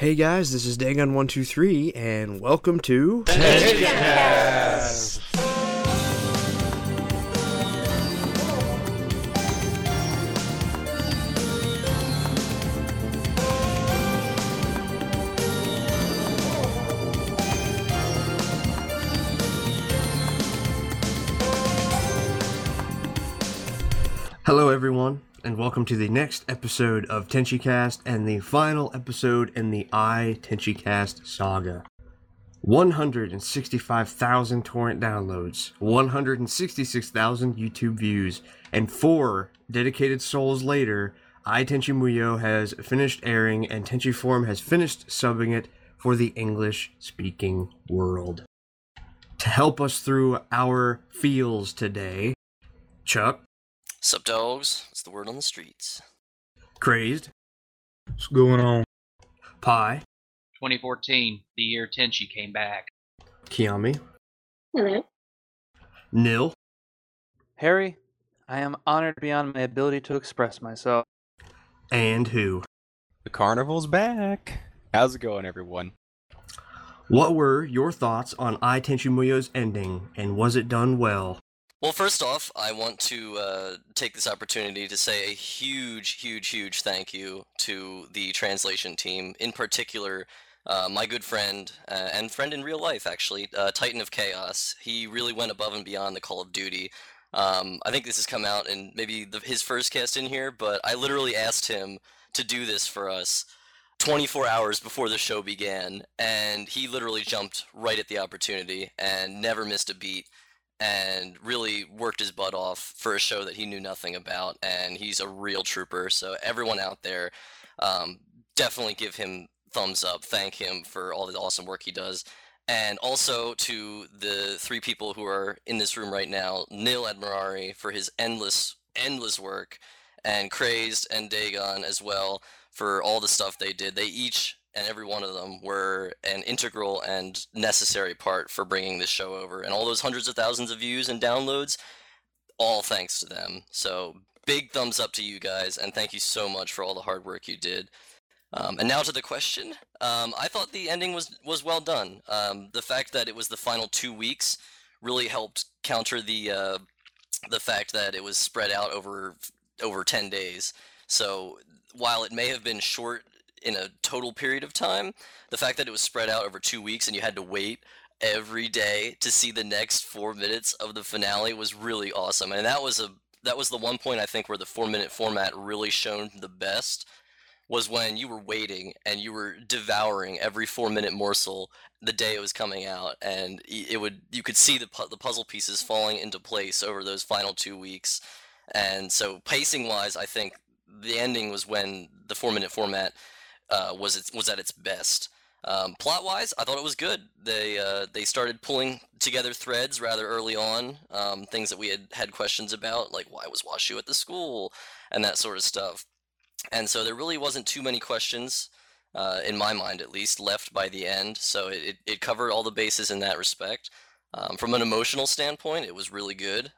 Hey guys, this is Dagon123, and welcome to. Hello, welcome to the next episode of TenchiCast and the final episode in the I TenchiCast saga. 165,000 torrent downloads, 166,000 YouTube views, and four dedicated souls later, Ai Tenchi Muyo has finished airing and Tenchi Forum has finished subbing it for the English speaking world. To help us through our feels today, Chuck, Sup, dogs? It's the word on the streets. Crazed, What's going on? Pie, 2014, the year Tenchi came back. Kiami, Hello. Nil, Harry, I am honored beyond my ability to express myself. and who. The carnival's back. How's it going, everyone? What were your thoughts on Ai Tenchi Muyo's ending, and was it done well? Well, first off, I want to uh, take this opportunity to say a huge, huge, huge thank you to the translation team, in particular, uh, my good friend uh, and friend in real life, actually, uh, Titan of Chaos. He really went above and beyond the Call of Duty. Um, I think this has come out in maybe the, his first cast in here, but I literally asked him to do this for us 24 hours before the show began, and he literally jumped right at the opportunity and never missed a beat and really worked his butt off for a show that he knew nothing about. And he's a real trooper. So everyone out there, um, definitely give him thumbs up. Thank him for all the awesome work he does. And also to the three people who are in this room right now, Neil Admirari for his endless, endless work, and Crazed and Dagon as well for all the stuff they did. They each and every one of them were an integral and necessary part for bringing this show over. And all those hundreds of thousands of views and downloads, all thanks to them. So big thumbs up to you guys, and thank you so much for all the hard work you did. Um, and now to the question. Um, I thought the ending was was well done. Um, the fact that it was the final two weeks really helped counter the uh, the fact that it was spread out over over ten days. So while it may have been short in a total period of time, the fact that it was spread out over two weeks and you had to wait every day to see the next four minutes of the finale was really awesome. And that was a that was the one point I think where the four minute format really shone the best was when you were waiting and you were devouring every four minute morsel the day it was coming out and it would you could see the, pu- the puzzle pieces falling into place over those final two weeks and so pacing wise i think the ending was when the four minute format uh, was its, was at its best. Um, plot wise, I thought it was good. They uh, they started pulling together threads rather early on, um, things that we had had questions about, like why was Washu at the school and that sort of stuff. And so there really wasn't too many questions, uh, in my mind at least, left by the end. So it, it, it covered all the bases in that respect. Um, from an emotional standpoint, it was really good.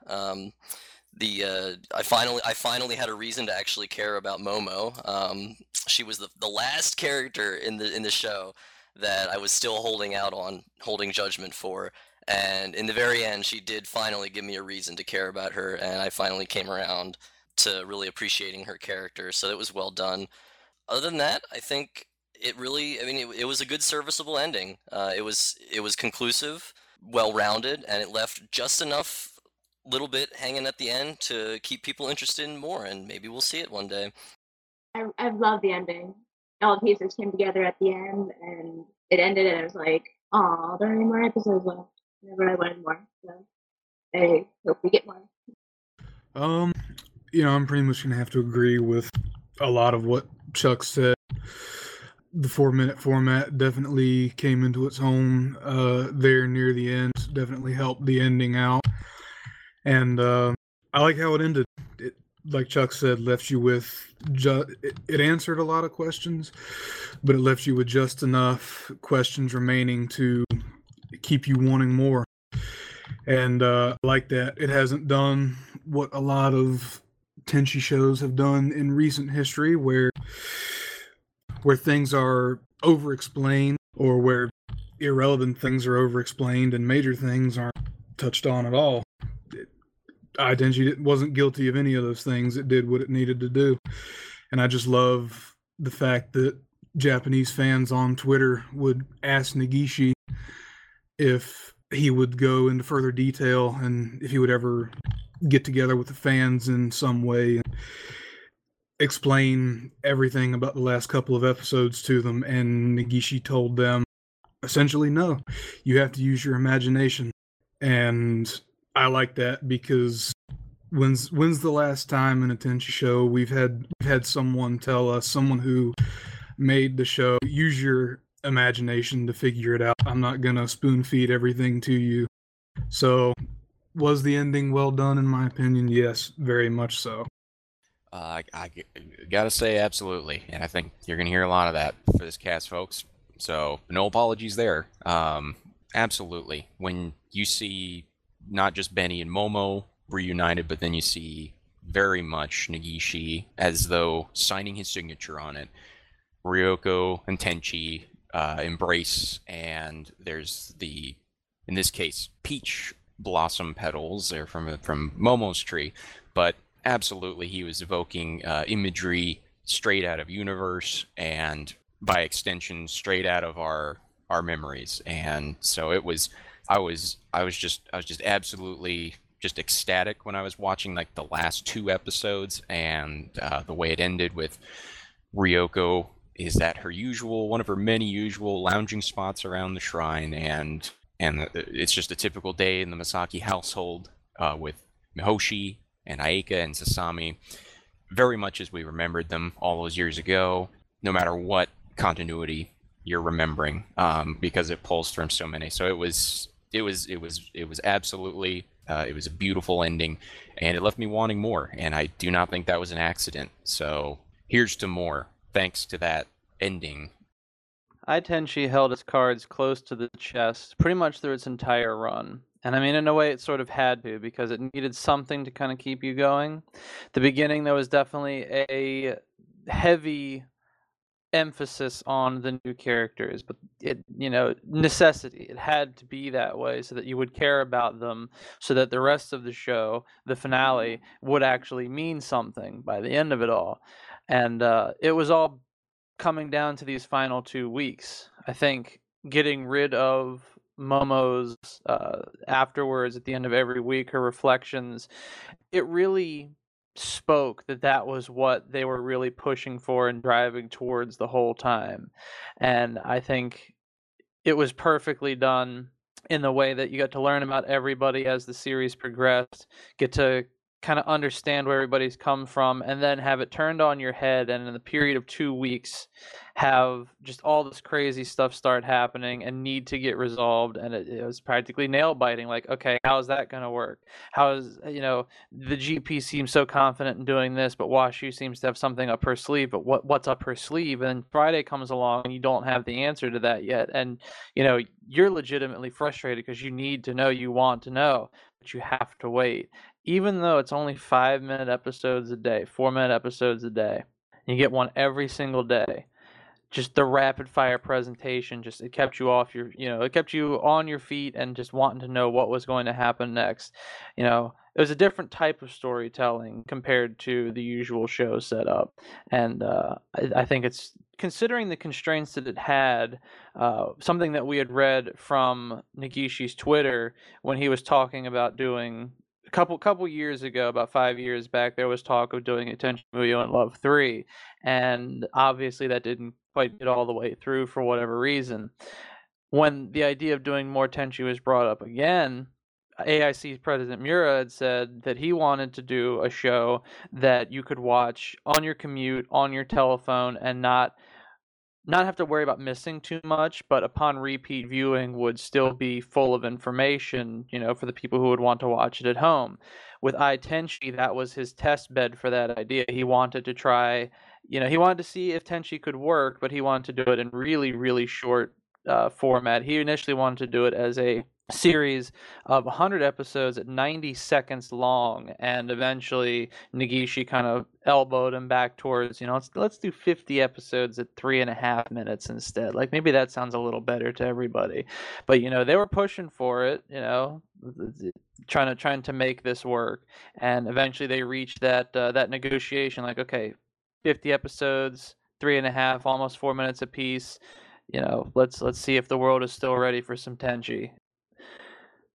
The uh, I finally I finally had a reason to actually care about Momo. Um, she was the, the last character in the in the show that I was still holding out on, holding judgment for. And in the very end, she did finally give me a reason to care about her, and I finally came around to really appreciating her character. So it was well done. Other than that, I think it really I mean it, it was a good serviceable ending. Uh, it was it was conclusive, well rounded, and it left just enough little bit hanging at the end to keep people interested in more, and maybe we'll see it one day. I I love the ending. All the pieces came together at the end, and it ended, and I was like, "Oh, there are any more episodes left." Never I wanted more, so I hope we get more. Um, you know, I'm pretty much gonna have to agree with a lot of what Chuck said. The four minute format definitely came into its own uh, there near the end. Definitely helped the ending out, and uh, I like how it ended. It, like Chuck said, left you with just it, it answered a lot of questions, but it left you with just enough questions remaining to keep you wanting more. And uh, like that it hasn't done what a lot of Tenchi shows have done in recent history, where where things are over explained or where irrelevant things are over explained and major things aren't touched on at all. It, Ai Tenchi wasn't guilty of any of those things. It did what it needed to do. And I just love the fact that Japanese fans on Twitter would ask Negishi if he would go into further detail and if he would ever get together with the fans in some way and explain everything about the last couple of episodes to them. And Negishi told them essentially, no, you have to use your imagination. And I like that because when's when's the last time in a Tenchi show we've had we've had someone tell us, someone who made the show, use your imagination to figure it out. I'm not gonna spoon feed everything to you. So was the ending well done in my opinion? Yes, very much so. Uh, I, I gotta say, absolutely, and I think you're gonna hear a lot of that for this cast, folks. So no apologies there. Um, absolutely, when you see not just Benny and Momo reunited, but then you see very much Negishi as though signing his signature on it. Ryoko and Tenchi uh, embrace, and there's the, in this case, peach blossom petals. They're from from Momo's tree, but absolutely, he was evoking uh, imagery straight out of universe, and by extension, straight out of our our memories. And so it was, I was, I was just, I was just absolutely just ecstatic when I was watching like the last two episodes and uh, the way it ended with Ryoko is that her usual one of her many usual lounging spots around the shrine and and it's just a typical day in the Masaki household uh, with Mihoshi and Ayeka and Sasami. Very much as we remembered them all those years ago no matter what continuity you're remembering um, because it pulls from so many. So it was it was it was it was absolutely uh, it was a beautiful ending and it left me wanting more and I do not think that was an accident so here's to more thanks to that ending. Ai Tenchi held its cards close to the chest pretty much through its entire run. And I mean, in a way, it sort of had to because it needed something to kind of keep you going. The beginning, there was definitely a heavy emphasis on the new characters, but it, you know, necessity. It had to be that way so that you would care about them, so that the rest of the show, the finale, would actually mean something by the end of it all and uh, it was all coming down to these final two weeks. I think getting rid of Momo's uh, afterwards at the end of every week, her reflections, it really spoke that that was what they were really pushing for and driving towards the whole time. And I think it was perfectly done in the way that you got to learn about everybody as the series progressed, get to kind of understand where everybody's come from and then have it turned on your head and in the period of two weeks have just all this crazy stuff start happening and need to get resolved and it, it was practically nail biting like okay how is that going to work? How is you know the gp seems so confident in doing this but washu seems to have something up her sleeve but what what's up her sleeve? And friday comes along and you don't have the answer to that yet and you know you're legitimately frustrated because you need to know you want to know but you have to wait even though it's only five minute episodes a day, four minute episodes a day, you get one every single day. Just the rapid fire presentation, just it kept you off your, you know, it kept you on your feet and just wanting to know what was going to happen next. You know, it was a different type of storytelling compared to the usual show setup, and uh, I, I, think it's considering the constraints that it had. Uh, something that we had read from Negishi's Twitter when he was talking about doing couple couple years ago, about five years back, there was talk of doing a Tenchi Muyo and Love three, and obviously that didn't quite get all the way through for whatever reason. When the idea of doing more Tenchi was brought up again, AIC President Miura had said that he wanted to do a show that you could watch on your commute, on your telephone, and not not have to worry about missing too much, but upon repeat viewing would still be full of information, you know, for the people who would want to watch it at home. With Ai Tenchi, that was his test bed for that idea. He wanted to try, you know, he wanted to see if Tenchi could work, but he wanted to do it in really, really short uh, format. He initially wanted to do it as a series of 100 episodes at 90 seconds long and eventually Negishi kind of elbowed him back towards you know let's let's do 50 episodes at three and a half minutes instead. Like maybe that sounds a little better to everybody but you know they were pushing for it you know trying to trying to make this work and eventually they reached that uh, that negotiation like okay 50 episodes three and a half almost four minutes apiece you know let's let's see if the world is still ready for some tenchi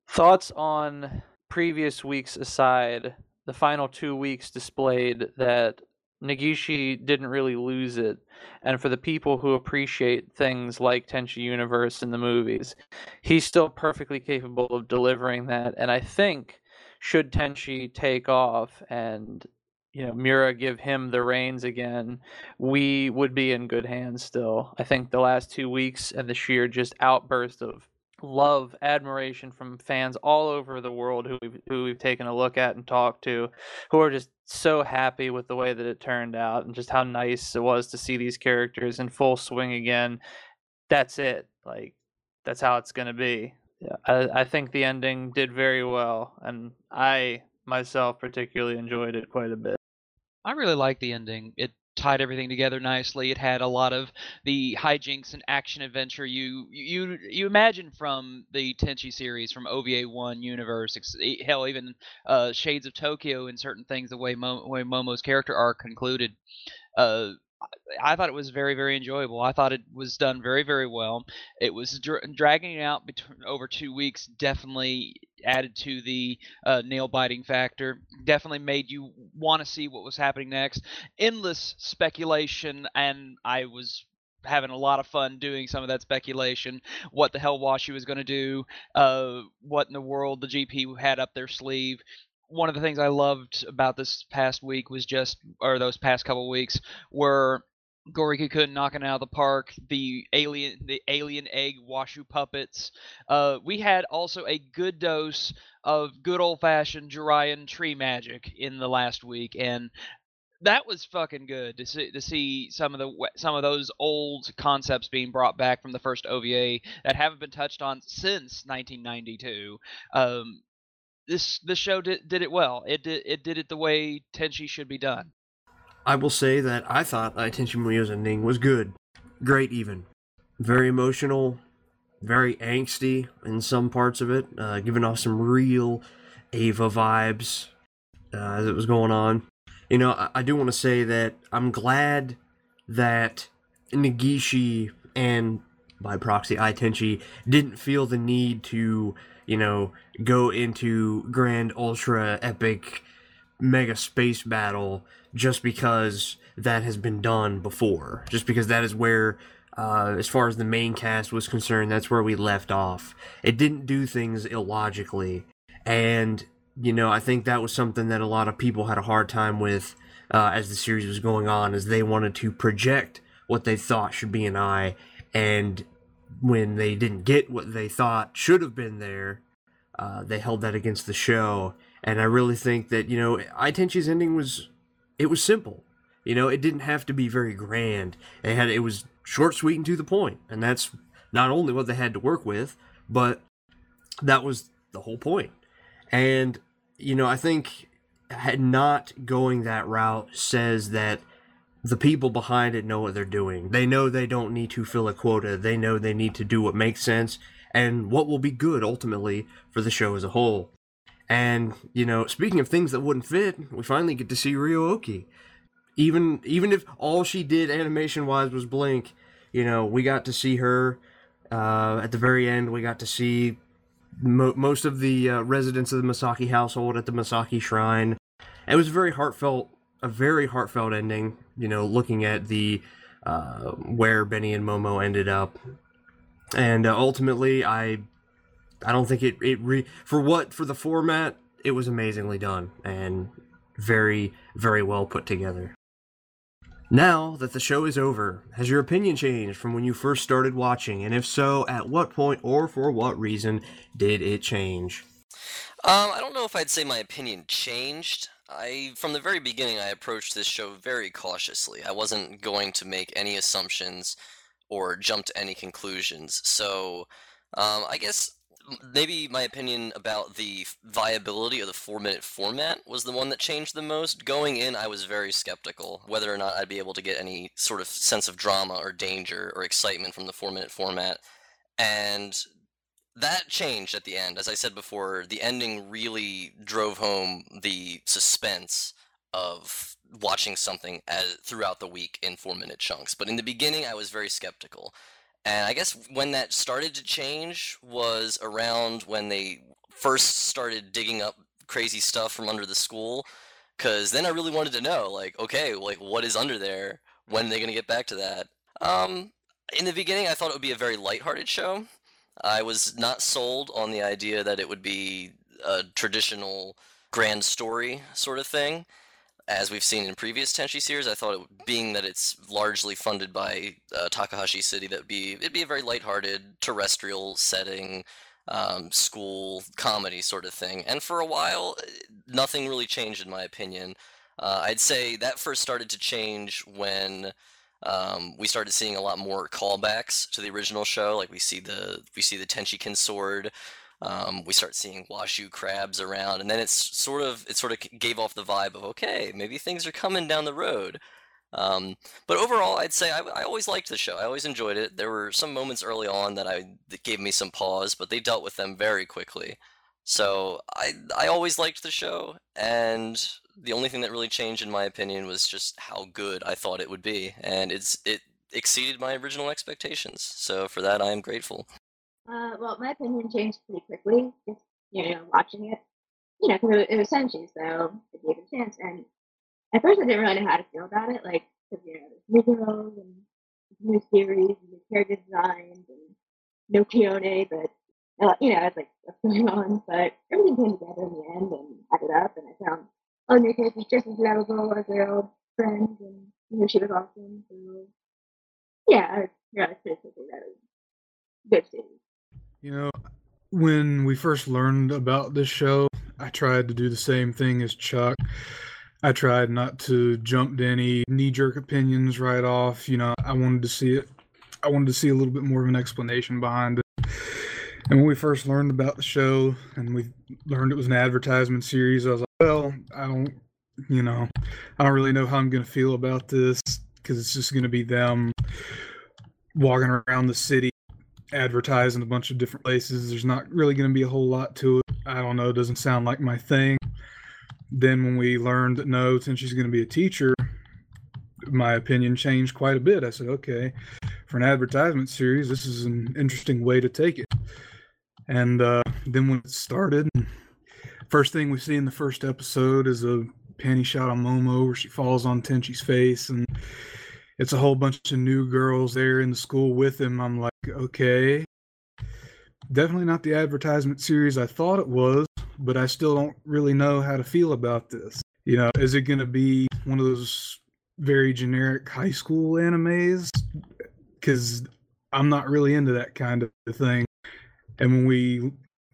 Thoughts on previous weeks aside, the final two weeks displayed that Negishi didn't really lose it. And for the people who appreciate things like Tenchi Universe in the movies, he's still perfectly capable of delivering that. And I think should Tenchi take off and you know Miura give him the reins again, we would be in good hands still. I think the last two weeks and the sheer just outburst of love, admiration from fans all over the world who we've, who we've taken a look at and talked to, who are just so happy with the way that it turned out and just how nice it was to see these characters in full swing again. That's it. Like that's how it's going to be. Yeah, I, I think the ending did very well, and I myself particularly enjoyed it quite a bit. I really like the ending. It tied everything together nicely. It had a lot of the hijinks and action adventure you you you imagine from the Tenchi series from OVA one universe. Hell, even uh, Shades of Tokyo and certain things. The way, Mo- way Momo's character arc concluded. Uh, I thought it was very, very enjoyable. I thought it was done very, very well. It was dra- dragging it out between, over two weeks. Definitely added to the uh, nail biting factor. Definitely made you want to see what was happening next. Endless speculation, and I was having a lot of fun doing some of that speculation. What the hell Washu was going to do? Uh, what in the world the GP had up their sleeve? One of the things I loved about this past week was just, or those past couple weeks, were Goriki-kun knocking out of the park, the alien, the alien egg Washu puppets. Uh, we had also a good dose of good old fashioned Juraian tree magic in the last week, and that was fucking good to see to see some of the some of those old concepts being brought back from the first OVA that haven't been touched on since 1992. Um, this this show did, did it well. It did it did it the way Tenchi should be done. I will say that I thought Tenchi Muyo's ending was good, great even, very emotional, very angsty in some parts of it, uh, giving off some real Ava vibes uh, as it was going on. You know, I, I do want to say that I'm glad that Negishi and by proxy Ai Tenchi didn't feel the need to you know, go into grand ultra epic mega space battle just because that has been done before. Just because that is where uh, as far as the main cast was concerned, that's where we left off. It didn't do things illogically. And, you know, I think that was something that a lot of people had a hard time with uh, as the series was going on, as they wanted to project what they thought should be an eye And when they didn't get what they thought should have been there, uh, they held that against the show. And I really think that you know, Ai Tenchi's ending was it was simple. You know, it didn't have to be very grand. It had it was short, sweet, and to the point, and that's not only what they had to work with, but that was the whole point. And you know, I think had not going that route says that the people behind it know what they're doing. They know they don't need to fill a quota. They know they need to do what makes sense and what will be good ultimately for the show as a whole. And, you know, speaking of things that wouldn't fit, we finally get to see Ryo-Ohki. Even even if all she did animation wise was blink, you know, we got to see her uh, at the very end. We got to see mo- most of the uh, residents of the Masaki household at the Masaki shrine. It was very heartfelt a very heartfelt ending. You know, looking at the uh, where Benny and Momo ended up, and uh, ultimately, I I don't think it it re for what for the format it was amazingly done and very very well put together. Now that the show is over, has your opinion changed from when you first started watching? And if so, at what point or for what reason did it change? Um, I don't know if I'd say my opinion changed. I from the very beginning I approached this show very cautiously. I wasn't going to make any assumptions or jump to any conclusions. So um, I guess maybe my opinion about the viability of the four minute format was the one that changed the most. Going in, I was very skeptical whether or not I'd be able to get any sort of sense of drama or danger or excitement from the four minute format. And that changed at the end. As I said before, the ending really drove home the suspense of watching something as, throughout the week in four minute chunks. But in the beginning, I was very skeptical. And I guess when that started to change was around when they first started digging up crazy stuff from under the school. Because then I really wanted to know, like, okay, like, what is under there? When are they going to get back to that? Um, in the beginning, I thought it would be a very lighthearted show. I was not sold on the idea that it would be a traditional grand story sort of thing as we've seen in previous Tenchi series, I thought it, being that it's largely funded by uh, Takahashi City, that would be it'd be a very lighthearted terrestrial setting, um, school comedy sort of thing. And for a while, nothing really changed in my opinion. Uh, I'd say that first started to change when um, we started seeing a lot more callbacks to the original show. Like we see the we see the Tenchi-ken sword. Um, we start seeing washu crabs around, and then it's sort of it sort of gave off the vibe of okay, maybe things are coming down the road. Um, but overall, I'd say I, I, always liked the show. I always enjoyed it. There were some moments early on that I that gave me some pause, but they dealt with them very quickly. So I I always liked the show, and the only thing that really changed, in my opinion, was just how good I thought it would be, and it's it exceeded my original expectations. So for that, I am grateful. Uh, well, my opinion changed pretty quickly. Just you know, watching it, you know, because it, was Senshi, so it gave a chance. And at first, I didn't really know how to feel about it, like because you know, new girls and new series and new character designs and no Kione, but uh, you know, it's like what's going on. But everything came together in the end and added up, and I found all new characters just as lovable as their old friends, and you know, she was awesome. So yeah, pretty quickly that good series. You know, when we first learned about this show, I tried to do the same thing as Chuck. I tried not to jump to any knee jerk opinions right off. You know, I wanted to see it. I wanted to see a little bit more of an explanation behind it. And when we first learned about the show and we learned it was an advertisement series, I was like, well, I don't, you know, I don't really know how I'm going to feel about this because it's just going to be them walking around the city advertising a bunch of different places. There's not really going to be a whole lot to it. I don't know. It doesn't sound like my thing. Then when we learned that no, since she's going to be a teacher, my opinion changed quite a bit. I said, okay, for an advertisement series, this is an interesting way to take it. And uh, then when it started, first thing we see in the first episode is a panty shot on Momo where she falls on Tenchi's face and it's a whole bunch of new girls there in the school with him. I'm like, okay. Definitely not the advertisement series I thought it was, but I still don't really know how to feel about this. You know, is it going to be one of those very generic high school animes? Because I'm not really into that kind of thing. And when we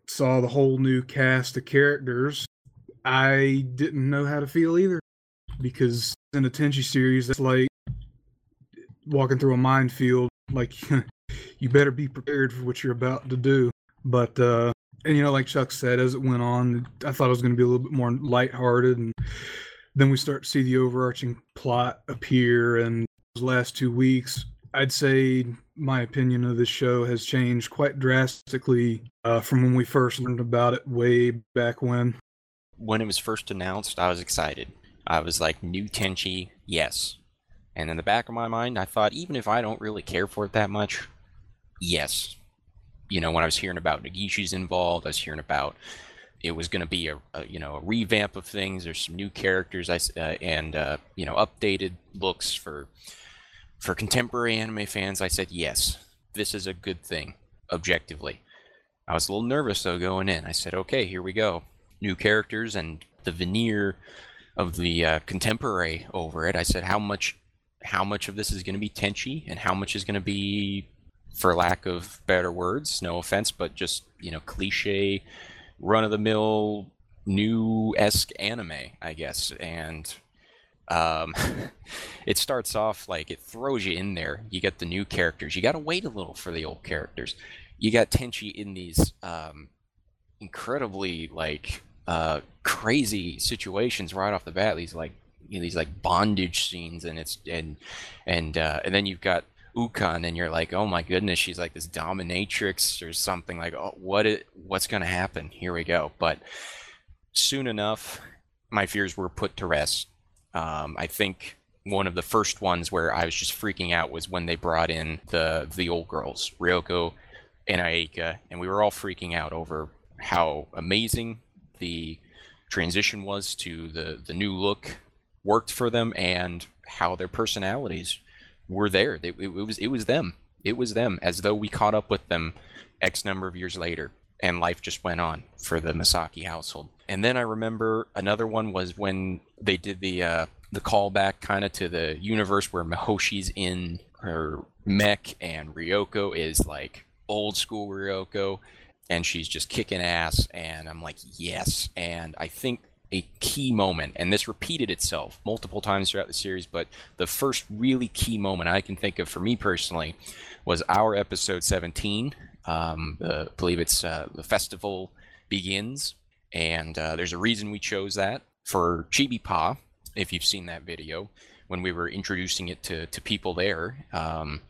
saw the whole new cast of characters, I didn't know how to feel either. Because in a Tenchi series, that's like walking through a minefield. Like you better be prepared for what you're about to do. But uh, and you know, like Chuck said, as it went on, I thought it was going to be a little bit more lighthearted, and then we start to see the overarching plot appear. And those last two weeks, I'd say my opinion of this show has changed quite drastically uh, from when we first learned about it way back when. When it was first announced, I was excited. I was like, new Tenchi, yes. And in the back of my mind, I thought, even if I don't really care for it that much, yes. You know, when I was hearing about Negishi's involved, I was hearing about it was going to be a, a, you know a revamp of things. There's some new characters, I uh, and uh, you know updated looks for for contemporary anime fans. I said yes, this is a good thing objectively. I was a little nervous though going in. I said, okay, here we go, new characters and the veneer of the uh, contemporary over it. I said, how much how much of this is going to be Tenchi and how much is going to be, for lack of better words, no offense, but just, you know, cliche, run of the mill, new esque anime, I guess. And um, it starts off like it throws you in there. You get the new characters. You got to wait a little for the old characters. you got Tenchi in these um, incredibly like uh, crazy situations right off the bat. These like you know, these like bondage scenes, and it's and and uh, and then you've got Ukon, and you're like, oh my goodness, she's like this dominatrix or something. Like, oh, what it what's gonna happen? Here we go. But soon enough, my fears were put to rest. Um, I think one of the first ones where I was just freaking out was when they brought in the the old girls, Ryoko and Ayeka, and we were all freaking out over how amazing the transition was to the the new look worked for them and how their personalities were there. It, it, it was it was them. It was them as though we caught up with them X number of years later and life just went on for the Masaki household. And then I remember another one was when they did the uh, the callback kind of to the universe where Mihoshi's in her mech and Ryoko is like old school Ryoko and she's just kicking ass and I'm like yes. And I think a key moment and this repeated itself multiple times throughout the series but the first really key moment I can think of for me personally was our episode 17 um, uh, I believe it's uh, the festival begins and uh, there's a reason we chose that for Chibi Pa if you've seen that video when we were introducing it to, to people there um,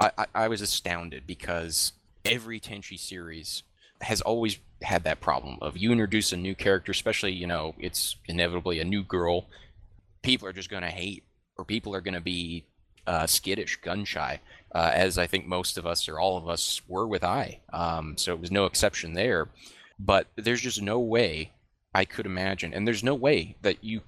I, I, I was astounded because every Tenchi series has always had that problem of you introduce a new character, especially you know it's inevitably a new girl. People are just going to hate, or people are going to be uh, skittish, gun shy, uh, as I think most of us or all of us were with I. Um, so it was no exception there. But there's just no way I could imagine, and there's no way that you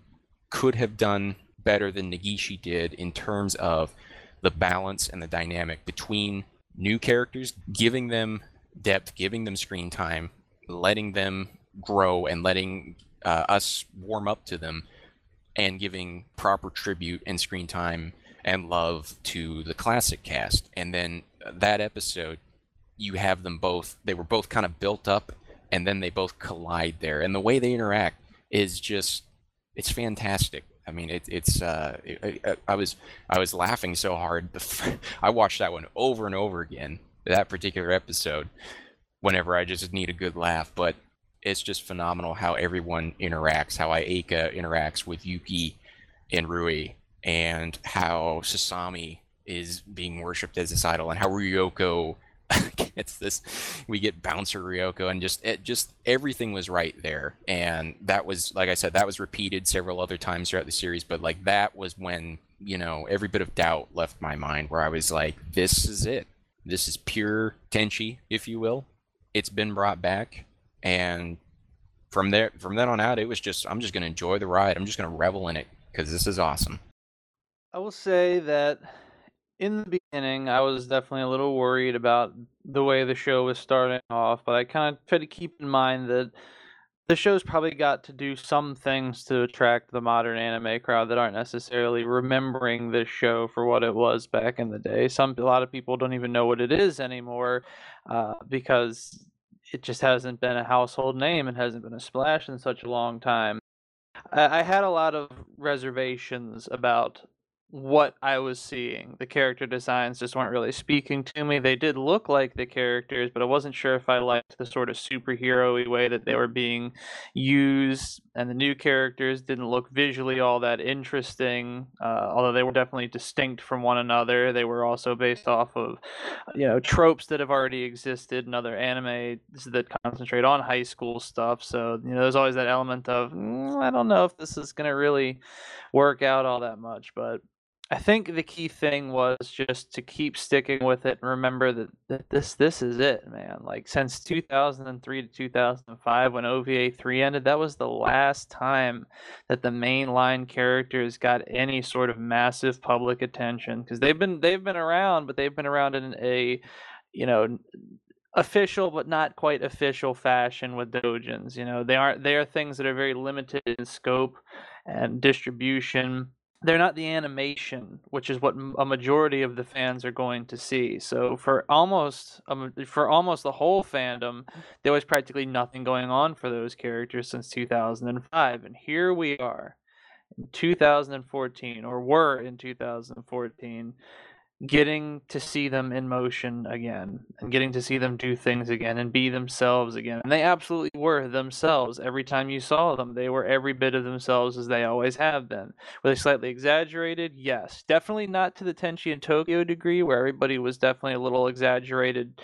could have done better than Negishi did in terms of the balance and the dynamic between new characters, giving them depth, giving them screen time, letting them grow, and letting uh, us warm up to them, and giving proper tribute and screen time and love to the classic cast. And then that episode, you have them both, they were both kind of built up, and then they both collide there. And the way they interact is just, it's fantastic. I mean, it, it's. Uh, it, I was I was laughing so hard. I watched that one over and over again. That particular episode, whenever I just need a good laugh. But it's just phenomenal how everyone interacts. How Ayeka interacts with Yuki and Rui, and how Sasami is being worshipped as this idol, and how Ryoko gets this we get bouncer ryoko and just it just everything was right there. And that was like i said that was repeated several other times throughout the series but like that was when you know every bit of doubt left my mind where i was like this is it. This is pure tenchi if you will. It's been brought back. And from there from then on out it was just i'm just going to enjoy the ride. I'm just going to revel in it because this is awesome. I will say that in the beginning, I was definitely a little worried about the way the show was starting off, but I kind of tried to keep in mind that the show's probably got to do some things to attract the modern anime crowd that aren't necessarily remembering this show for what it was back in the day. Some a lot of people don't even know what it is anymore uh, because it just hasn't been a household name and hasn't been a splash in such a long time. I, I had a lot of reservations about what I was seeing. The character designs just weren't really speaking to me. They did look like the characters, but I wasn't sure if I liked the sort of superhero way that they were being used. And the new characters didn't look visually all that interesting, uh, although they were definitely distinct from one another. They were also based off of, you know, tropes that have already existed in other anime that concentrate on high school stuff. So, you know, there's always that element of, mm, I don't know if this is going to really work out all that much, but I think the key thing was just to keep sticking with it and remember that, that this this is it, man. Like since 2003 to 2005 when OVA 3 ended, that was the last time that the mainline characters got any sort of massive public attention because they've been they've been around, but they've been around in a you know official but not quite official fashion with dojins. You know, they aren't they are things that are very limited in scope and distribution they're not the animation, which is what a majority of the fans are going to see. So for almost um, for almost the whole fandom, there was practically nothing going on for those characters since 2005, and here we are in 2014, or were in 2014, getting to see them in motion again and getting to see them do things again and be themselves again. And they absolutely were themselves every time you saw them. They were every bit of themselves as they always have been. Were they slightly exaggerated? Yes. Definitely not to the Tenchi and Tokyo degree where everybody was definitely a little exaggerated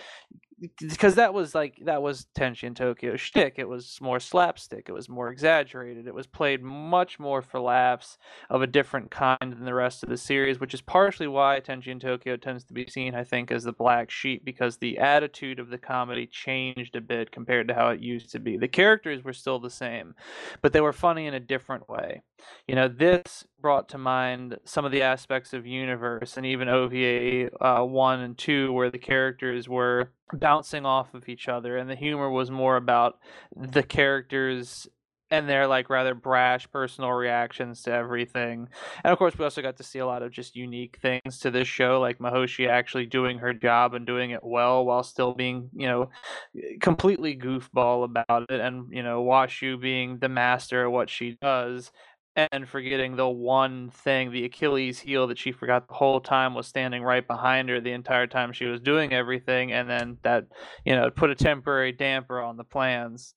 because that was like that was Tenchi in Tokyo shtick. It was more slapstick. It was more exaggerated. It was played much more for laughs of a different kind than the rest of the series, which is partially why Tenchi in Tokyo tends to be seen, I think, as the black sheep because the attitude of the comedy changed a bit compared to how it used to be. The characters were still the same, but they were funny in a different way. You know, this brought to mind some of the aspects of universe and even OVA uh, one and two, where the characters were bouncing off of each other, and the humor was more about the characters and their like rather brash personal reactions to everything. And of course, we also got to see a lot of just unique things to this show, like Mihoshi actually doing her job and doing it well while still being, you know, completely goofball about it, and you know, Washu being the master of what she does and forgetting the one thing, the Achilles heel that she forgot the whole time was standing right behind her the entire time she was doing everything, and then that, you know, put a temporary damper on the plans.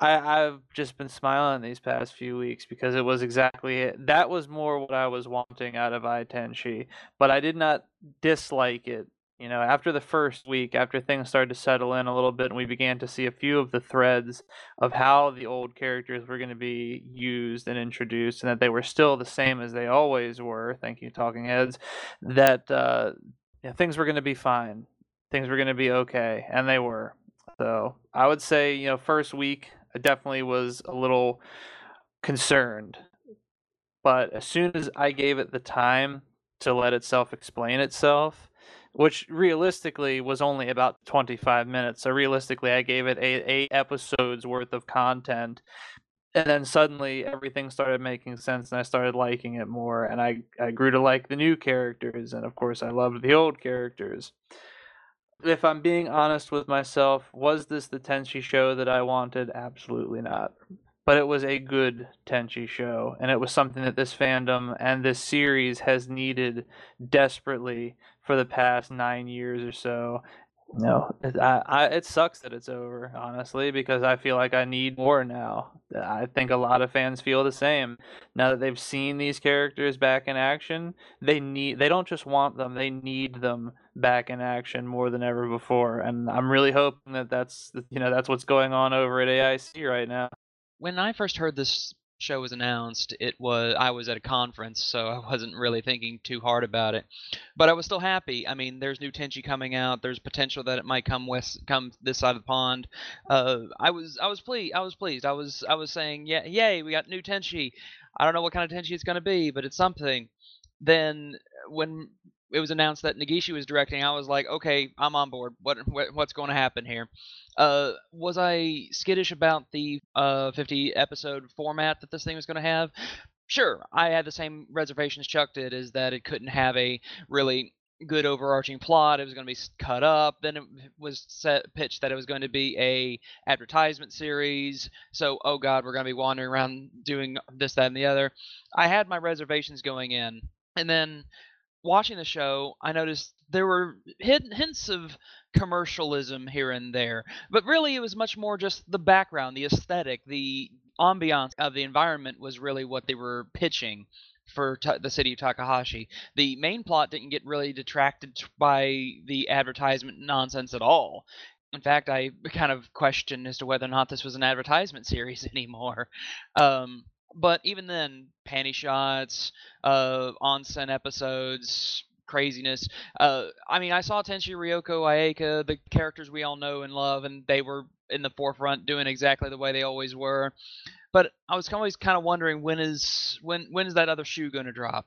I, I've just been smiling these past few weeks because it was exactly it. That was more what I was wanting out of Ai Tenchi, but I did not dislike it you know, after the first week, after things started to settle in a little bit, and we began to see a few of the threads of how the old characters were going to be used and introduced, and that they were still the same as they always were. Thank you, Talking Heads. That uh, things were going to be fine. Things were going to be okay, and they were. So I would say, you know, first week I definitely was a little concerned, but as soon as I gave it the time to let itself explain itself which realistically was only about 25 minutes. So realistically, I gave it eight, eight episodes worth of content. And then suddenly everything started making sense and I started liking it more. And I, I grew to like the new characters. And of course, I loved the old characters. If I'm being honest with myself, was this the Tenchi show that I wanted? Absolutely not but it was a good Tenchi show, and it was something that this fandom and this series has needed desperately for the past nine years or so. No, it, I, I, it sucks that it's over, honestly, because I feel like I need more now. I think a lot of fans feel the same. Now that they've seen these characters back in action, they need they don't just want them, they need them back in action more than ever before. And I'm really hoping that that's you know that's what's going on over at AIC right now when I first heard this show was announced, it was I was at a conference, so I wasn't really thinking too hard about it. But I was still happy. I mean, there's new Tenchi coming out. There's potential that it might come west, come this side of the pond. Uh, I was I was pleased. I was pleased. I was I was saying, yeah, yay, we got new Tenchi. I don't know what kind of Tenchi it's going to be, but it's something. Then when it was announced that Negishi was directing, I was like, okay, I'm on board. What, what what's going to happen here? Uh, was I skittish about the uh 50 episode format that this thing was going to have? Sure, I had the same reservations Chuck did, is that it couldn't have a really good overarching plot. It was going to be cut up. Then it was set, pitched that it was going to be a advertisement series. So, oh god, we're going to be wandering around doing this, that, and the other. I had my reservations going in, and then watching the show, I noticed there were hints of commercialism here and there, but really it was much more just the background, the aesthetic, the ambiance of the environment was really what they were pitching for the city of Takahashi. The main plot didn't get really detracted by the advertisement nonsense at all. In fact, I kind of questioned as to whether or not this was an advertisement series anymore. Um, but even then, panty shots, uh, onsen episodes, craziness. Uh, I mean, I saw Tenchi Ryoko Ayeka, the characters we all know and love, and they were in the forefront doing exactly the way they always were. But I was always kind of wondering when is when when is that other shoe going to drop?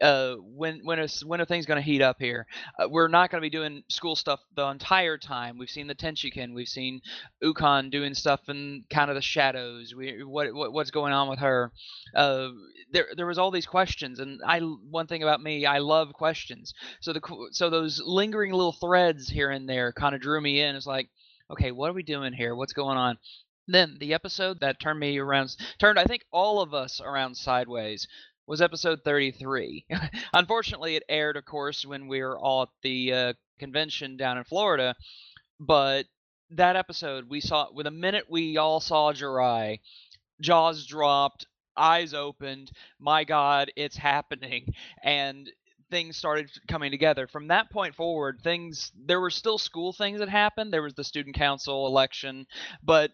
Uh, when when is when are things going to heat up here? Uh, we're not going to be doing school stuff the entire time. We've seen the Tenchi-ken, we've seen Ukon doing stuff in kind of the shadows. We what, what what's going on with her? Uh, there there was all these questions, and I one thing about me, I love questions. So the so those lingering little threads here and there kind of drew me in. It's like, okay, what are we doing here? What's going on? Then the episode that turned me around, turned I think all of us around sideways was episode 33. Unfortunately, it aired, of course, when we were all at the uh, convention down in Florida. But that episode, we saw, with a minute we all saw Jurai, jaws dropped, eyes opened. My God, it's happening. And things started coming together. From that point forward, things there were still school things that happened. There was the student council election, but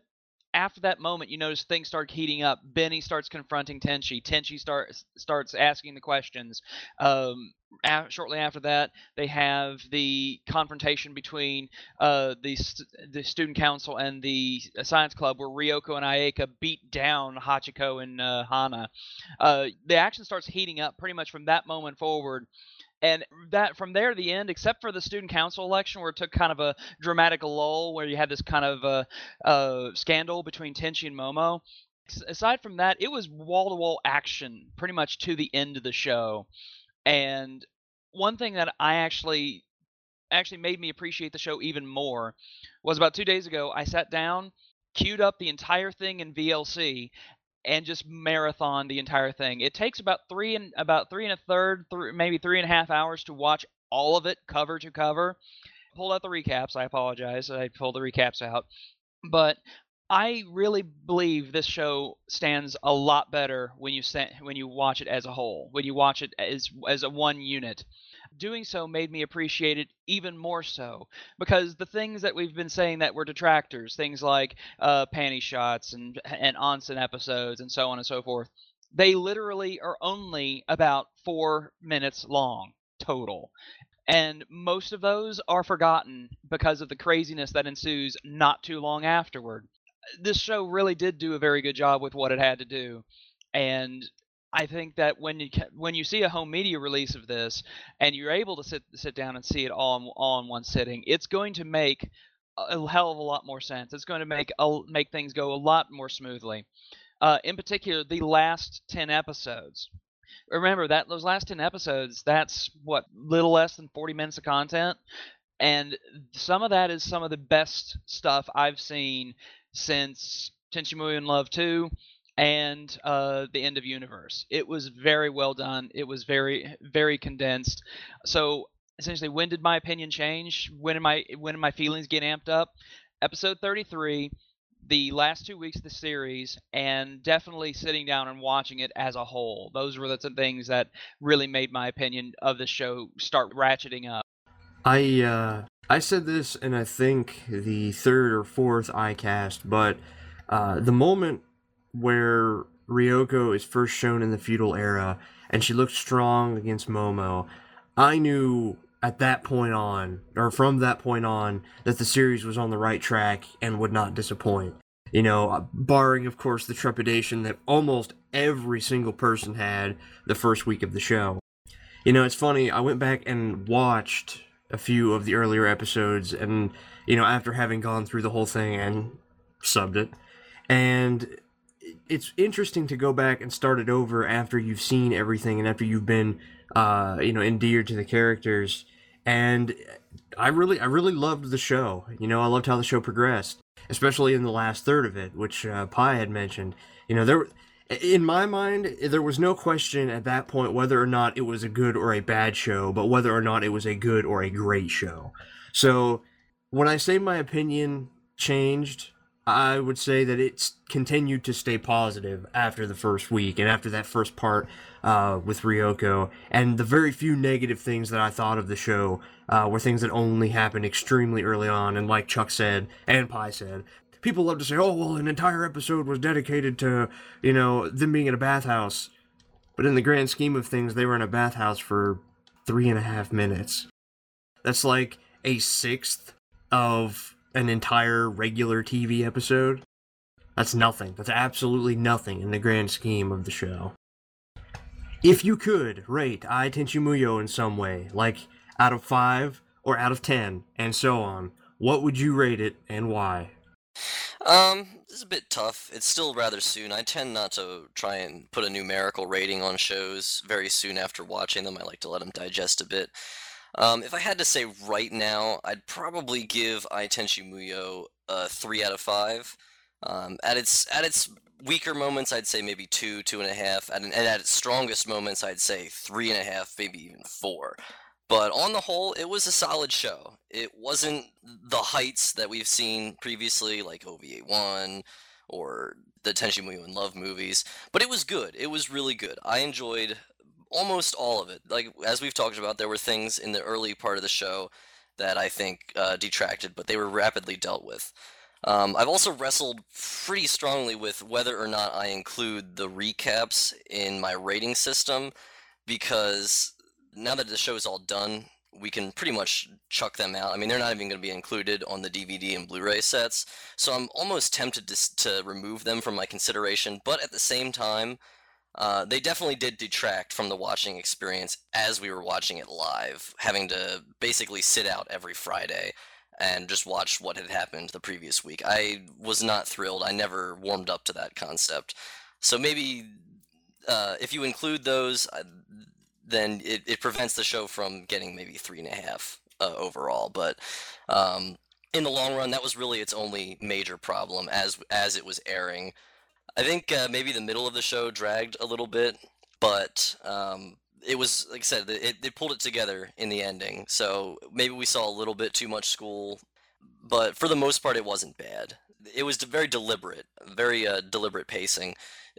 after that moment, you notice things start heating up. Benny starts confronting Tenchi. Tenchi starts starts asking the questions. Um, shortly after that, they have the confrontation between uh, the st- the student council and the science club, where Ryoko and Ayeka beat down Hachiko and uh, Hana. Uh, the action starts heating up pretty much from that moment forward and that from there the end, except for the student council election, where it took kind of a dramatic lull, where you had this kind of uh, uh, scandal between Tenchi and Momo. Aside from that, it was wall to wall action pretty much to the end of the show. And one thing that I actually actually made me appreciate the show even more was about two days ago. I sat down, queued up the entire thing in VLC, and just marathon the entire thing. It takes about three and about three and a third, three, maybe three and a half hours to watch all of it cover to cover. Pulled out the recaps. I apologize. I pulled the recaps out, but I really believe this show stands a lot better when you when you watch it as a whole. When you watch it as as a one unit doing so made me appreciate it even more so because the things that we've been saying that were detractors, things like uh, panty shots and and onsen episodes and so on and so forth, they literally are only about four minutes long total. And most of those are forgotten because of the craziness that ensues not too long afterward. This show really did do a very good job with what it had to do. And I think that when you when you see a home media release of this and you're able to sit sit down and see it all in, all in one sitting, it's going to make a hell of a lot more sense. It's going to make a, make things go a lot more smoothly. Uh, in particular, the last ten episodes. Remember that those last ten episodes. That's what little less than forty minutes of content, and some of that is some of the best stuff I've seen since Tenchi Muyo in Love Two and uh, the end of universe. It was very well done. It was very very condensed. So essentially, when did my opinion change? When did my when did my feelings get amped up? Episode 33, the last two weeks of the series, and definitely sitting down and watching it as a whole. Those were the things that really made my opinion of the show start ratcheting up. I uh, I said this, and I think the third or fourth iCast, but uh, the moment where Ryoko is first shown in the feudal era and she looked strong against Momo, I knew at that point on, or from that point on, that the series was on the right track and would not disappoint. You know, uh, barring, of course, the trepidation that almost every single person had the first week of the show. You know, it's funny, I went back and watched a few of the earlier episodes, and, you know, after having gone through the whole thing and subbed it, and it's interesting to go back and start it over after you've seen everything and after you've been uh, you know endeared to the characters. And i really i really loved the show. You know i loved how the show progressed especially in the last third of it which uh, pi had mentioned. You know there in my mind there was no question at that point whether or not it was a good or a bad show but whether or not it was a good or a great show. So when i say my opinion changed I would say that it's continued to stay positive after the first week and after that first part uh, with Ryoko. And the very few negative things that I thought of the show uh, were things that only happened extremely early on. And like Chuck said, and Pi said, people love to say, oh, well, an entire episode was dedicated to, you know, them being in a bathhouse. But in the grand scheme of things, they were in a bathhouse for three and a half minutes. That's like a sixth of an entire regular TV episode. That's nothing. That's absolutely nothing in the grand scheme of the show. If you could rate Ai Tenchi Muyo in some way, like out of 5 or out of 10, and so on, what would you rate it and why? Um, is a bit tough. It's still rather soon. I tend not to try and put a numerical rating on shows very soon after watching them. I like to let them digest a bit. Um, if I had to say right now, I'd probably give Ai Tenchi Muyo a three out of five. Um, at its at its weaker moments, I'd say maybe two, two and a half, and, and at its strongest moments, I'd say three and a half, maybe even four. But on the whole, it was a solid show. It wasn't the heights that we've seen previously, like OVA one or the Tenchi Muyo and Love movies, but it was good. It was really good. I enjoyed almost all of it. Like as we've talked about, there were things in the early part of the show that I think uh, detracted, but they were rapidly dealt with. Um, I've also wrestled pretty strongly with whether or not I include the recaps in my rating system because now that the show is all done, we can pretty much chuck them out. I mean, they're not even going to be included on the DVD and Blu-ray sets, so I'm almost tempted to, to remove them from my consideration. But at the same time, uh, they definitely did detract from the watching experience as we were watching it live, having to basically sit out every Friday and just watch what had happened the previous week. I was not thrilled. I never warmed up to that concept. So maybe uh, if you include those, uh, then it, it prevents the show from getting maybe three and a half uh, overall. But um, in the long run, that was really its only major problem as as it was airing. I think uh, maybe the middle of the show dragged a little bit, but um, it was like I said, it, it pulled it together in the ending. So maybe we saw a little bit too much school, but for the most part, it wasn't bad. It was very deliberate, very uh, deliberate pacing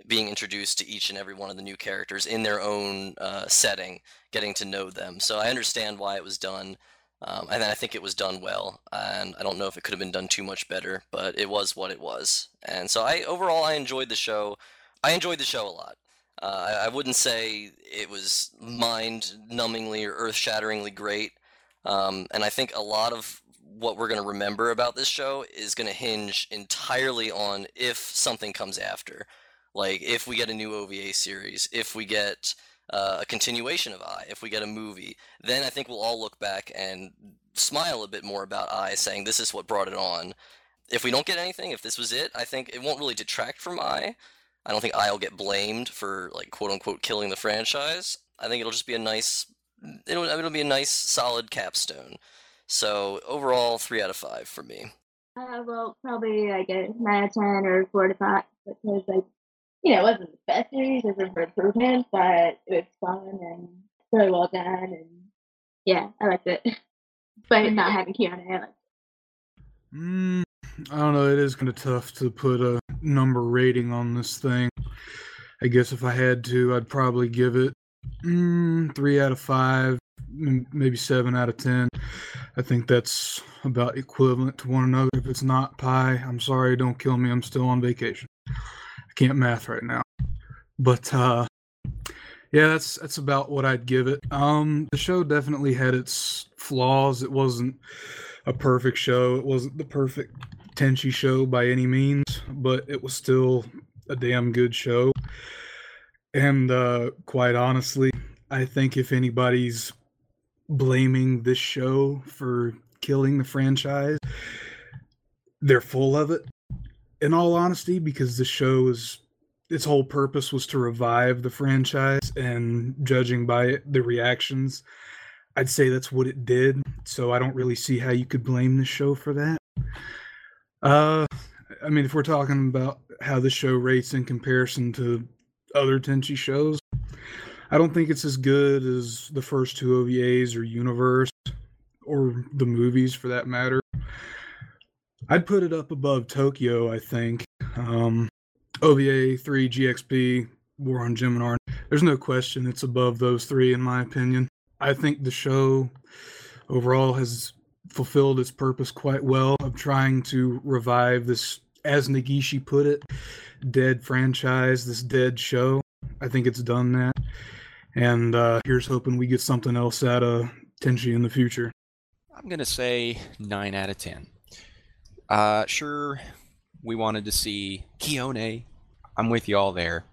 being introduced to each and every one of the new characters in their own uh, setting, getting to know them. So I understand why it was done, um, and then I think it was done well. And I don't know if it could have been done too much better, but it was what it was. And so I overall I enjoyed the show. I enjoyed the show a lot. Uh, I, I, wouldn't say it was mind-numbingly or earth-shatteringly great. Um, and I think a lot of what we're going to remember about this show is going to hinge entirely on if something comes after. Like if we get a new OVA series, if we get uh, a continuation of I, if we get a movie, then I think we'll all look back and smile a bit more about I, saying this is what brought it on. If we don't get anything, if this was it, I think it won't really detract from I. I don't think I'll get blamed for like quote unquote killing the franchise. I think it'll just be a nice, it'll it'll be a nice solid capstone. So overall, three out of five for me. Uh, well, probably I get nine out of ten or four to five because I you know, it wasn't the best series, there's room for improvement, but it was fun and really well done. And yeah, I liked it. but not having Kiyone, I liked it. Mm, I don't know. It is kind of tough to put a number rating on this thing. I guess if I had to, I'd probably give it mm, three out of five, maybe seven out of ten. I think that's about equivalent to one another. If it's not pie, I'm sorry, don't kill me. I'm still on vacation can't math right now. But uh yeah, that's that's about what I'd give it. Um the show definitely had its flaws. It wasn't a perfect show. It wasn't the perfect Tenchi show by any means, but it was still a damn good show. And uh quite honestly, I think if anybody's blaming this show for killing the franchise, they're full of it in all honesty, because the show is its whole purpose was to revive the franchise, and judging by it, the reactions, I'd say that's what it did. So I don't really see how you could blame the show for that. Uh, I mean, if we're talking about how the show rates in comparison to other Tenchi shows, I don't think it's as good as the first two OVAs or Universe or the movies for that matter. I'd put it up above Tokyo, I think. Um, OVA 3, GXP, War on Geminar. There's no question it's above those three, in my opinion. I think the show overall has fulfilled its purpose quite well of trying to revive this, as Negishi put it, dead franchise, this dead show. I think it's done that. And uh, here's hoping we get something else out of Tenchi in the future. I'm going to say 9 out of 10. Uh, sure, we wanted to see Kiyone. I'm with you all there.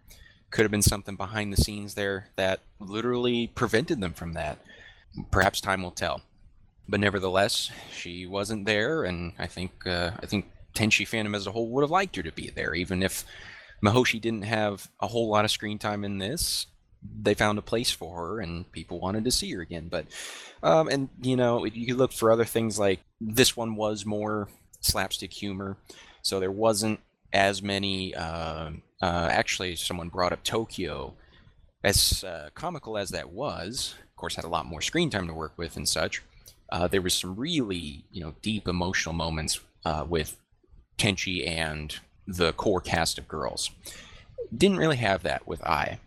Could have been something behind the scenes there that literally prevented them from that. Perhaps time will tell. But nevertheless, she wasn't there, and I think uh, I think Tenchi fandom as a whole would have liked her to be there, even if Mihoshi didn't have a whole lot of screen time in this. They found a place for her, and people wanted to see her again. But, um, and you know, you could look for other things like this one was more slapstick humor. So there wasn't as many. Uh, uh, actually, someone brought up Tokyo. As uh, comical as that was, of course, had a lot more screen time to work with and such. Uh, there was some really, you know, deep emotional moments uh, with Tenchi and the core cast of girls. Didn't really have that with I,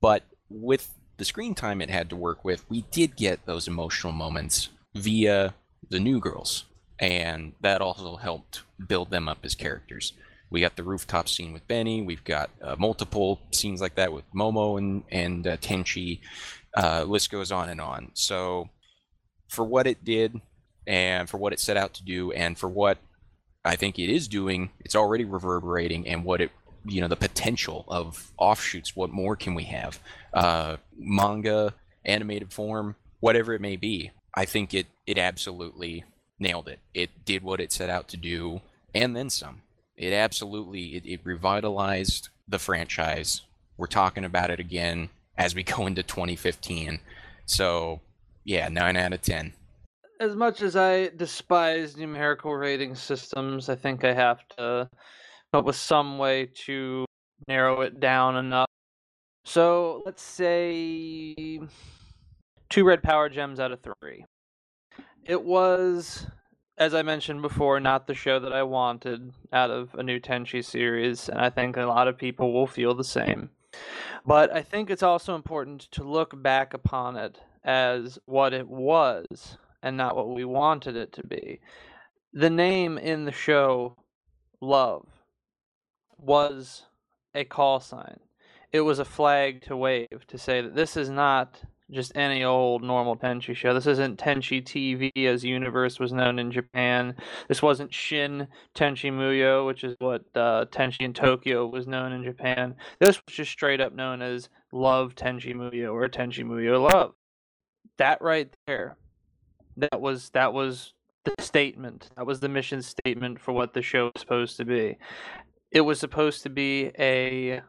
but with the screen time it had to work with, we did get those emotional moments via the new girls, and that also helped build them up as characters. We got the rooftop scene with Benny. We've got uh, multiple scenes like that with Momo and and uh, Tenchi. Uh, list goes on and on. So, for what it did, and for what it set out to do, and for what I think it is doing, it's already reverberating, and what it you know the potential of offshoots. What more can we have? Uh, manga, animated form, whatever it may be. I think it it absolutely nailed it. It did what it set out to do, and then some. It absolutely it, it revitalized the franchise. We're talking about it again as we go into 2015. So, yeah, nine out of ten. As much as I despise numerical rating systems, I think I have to come up with some way to narrow it down enough. So let's say two red power gems out of three. It was, as I mentioned before, not the show that I wanted out of a new Tenchi series, and I think a lot of people will feel the same. But I think it's also important to look back upon it as what it was and not what we wanted it to be. The name in the show, Love, was a call sign. It was a flag to wave to say that this is not just any old normal Tenchi show. This isn't Tenchi TV as Universe was known in Japan. This wasn't Shin Tenchi Muyo, which is what uh, Tenchi in Tokyo was known in Japan. This was just straight up known as Love Tenchi Muyo or Tenchi Muyo Love. That right there, that was that was the statement. That was the mission statement for what the show was supposed to be. It was supposed to be a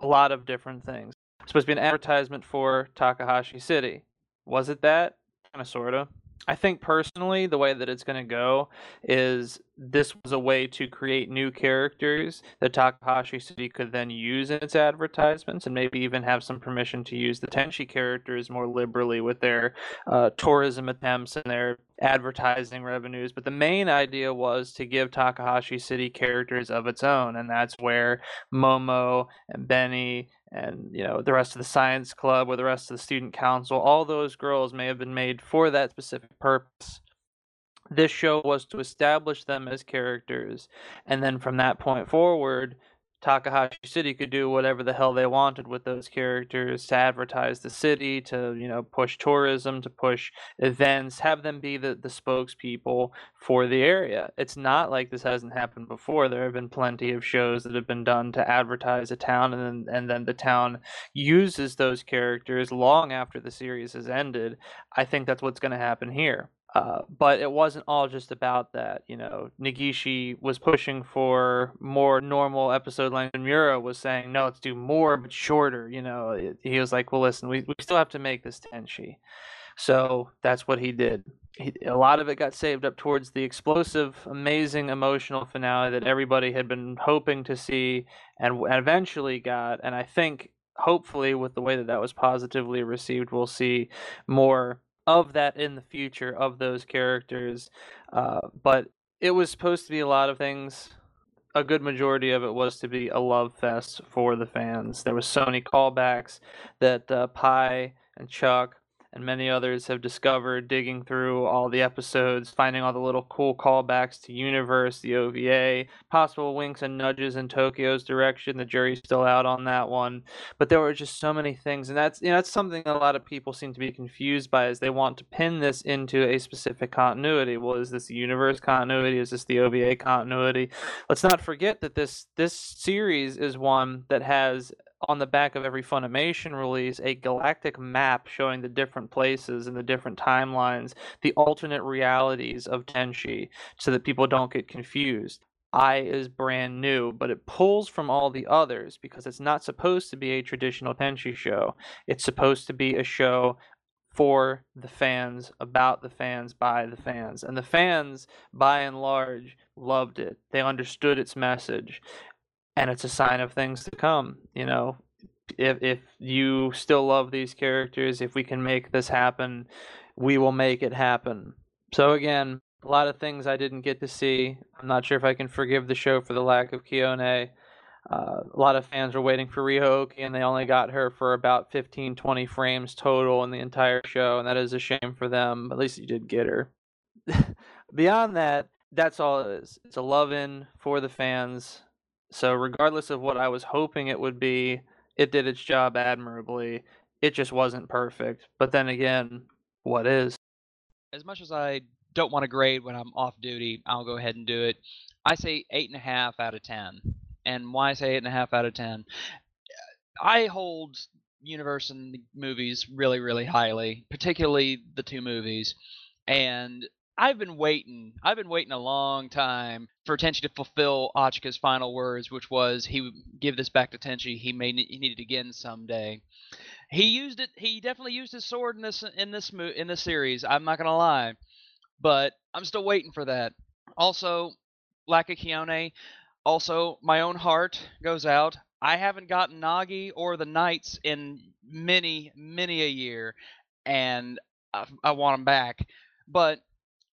a lot of different things. Supposed to be an advertisement for Takahashi City. Was it that? Kind of, sort of. I think personally, the way that it's going to go is this was a way to create new characters that Takahashi City could then use in its advertisements and maybe even have some permission to use the Tenchi characters more liberally with their uh, tourism attempts and their advertising revenues. But the main idea was to give Takahashi City characters of its own, and that's where Momo and Benny and you know the rest of the science club or the rest of the student council all those girls may have been made for that specific purpose. This show was to establish them as characters and then from that point forward Takahashi City could do whatever the hell they wanted with those characters to advertise the city, to you know push tourism, to push events, have them be the, the spokespeople for the area. It's not like this hasn't happened before. There have been plenty of shows that have been done to advertise a town, and then and then the town uses those characters long after the series has ended. I think that's what's going to happen here. Uh, but it wasn't all just about that. You know, Negishi was pushing for more normal episode length, and Miura was saying, no, let's do more but shorter. You know, he was like, well, listen, we, we still have to make this Tenchi. So that's what he did. He, a lot of it got saved up towards the explosive, amazing, emotional finale that everybody had been hoping to see and, and eventually got. And I think, hopefully, with the way that that was positively received, we'll see more of that in the future of those characters. Uh, but it was supposed to be a lot of things. A good majority of it was to be a love fest for the fans. There was so many callbacks that uh, Pi and Chuck and many others have discovered digging through all the episodes, finding all the little cool callbacks to Universe, the OVA, possible winks and nudges in Tokyo's direction. The jury's still out on that one, but there were just so many things, and that's you know that's something a lot of people seem to be confused by, is they want to pin this into a specific continuity. Well, is this the Universe continuity? Is this the OVA continuity? Let's not forget that this this series is one that has on the back of every Funimation release a galactic map showing the different places and the different timelines, the alternate realities of Tenchi, so that people don't get confused. I is brand new, but it pulls from all the others because it's not supposed to be a traditional Tenchi show. It's supposed to be a show for the fans, about the fans, by the fans. And the fans, by and large, loved it. They understood its message and it's a sign of things to come. You know, if if you still love these characters, if we can make this happen, we will make it happen. So again, a lot of things I didn't get to see. I'm not sure if I can forgive the show for the lack of Kiyone. Uh, a lot of fans were waiting for Riho and they only got her for about 15, 20 frames total in the entire show, and that is a shame for them. At least you did get her. Beyond that, that's all it is. It's a love in for the fans. So, regardless of what I was hoping it would be, it did its job admirably. It just wasn't perfect. But then again, what is? As much as I don't want to grade when I'm off duty, I'll go ahead and do it. I say eight and a half out of ten. And why I say eight and a half out of ten? I hold universe and movies really, really highly, particularly the two movies. And I've been waiting. I've been waiting a long time for Tenchi to fulfill Ochika's final words, which was he would give this back to Tenchi. He may he need it again someday. He used it. He definitely used his sword in this in this in this series. I'm not gonna lie, but I'm still waiting for that. Also, lack of Kiyone. Also, my own heart goes out. I haven't gotten Nagi or the Knights in many many a year, and I, I want them back. But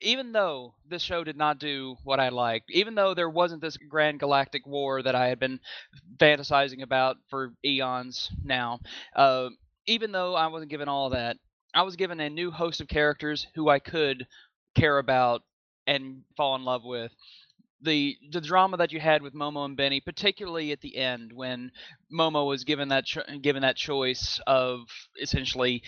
even though this show did not do what I liked, even though there wasn't this grand galactic war that I had been fantasizing about for eons now, uh, even though I wasn't given all that, I was given a new host of characters who I could care about and fall in love with. The the drama that you had with Momo and Benny, particularly at the end when Momo was given that cho- given that choice of essentially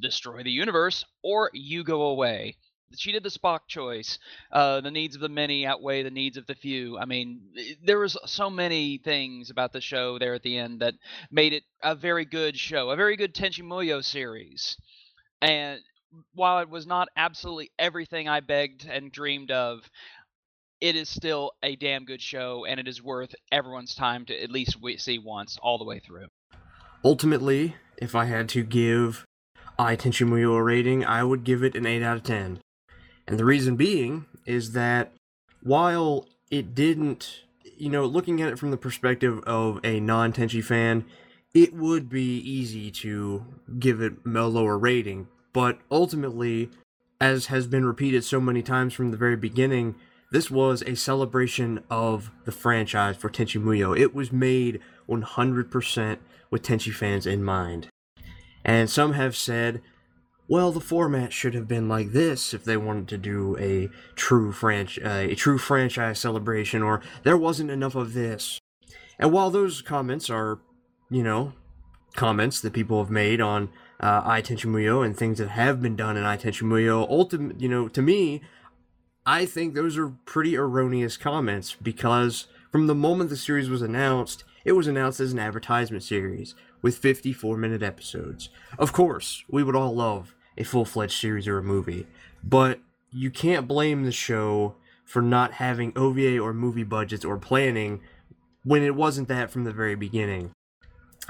destroy the universe or you go away she did the Spock choice. Uh, the needs of the many outweigh the needs of the few. I mean, there was so many things about the show there at the end that made it a very good show, a very good Tenchi Muyo series. And while it was not absolutely everything I begged and dreamed of, it is still a damn good show, and it is worth everyone's time to at least see once all the way through. Ultimately, if I had to give Ai Tenchi Muyo a rating, I would give it an 8 out of 10. And the reason being is that while it didn't, you know, looking at it from the perspective of a non Tenchi fan, it would be easy to give it a lower rating. But ultimately, as has been repeated so many times from the very beginning, this was a celebration of the franchise for Tenchi Muyo. It was made 100% with Tenchi fans in mind. And some have said well, the format should have been like this if they wanted to do a true franch- uh, a true franchise celebration, or there wasn't enough of this. And while those comments are, you know, comments that people have made on uh, Ai Tenchi Muyo and things that have been done in Ai Tenchi Muyo, ultimate, you know, to me, I think those are pretty erroneous comments because from the moment the series was announced, it was announced as an advertisement series with 54 minute episodes. Of course, we would all love a full fledged series or a movie. But you can't blame the show for not having OVA or movie budgets or planning when it wasn't that from the very beginning.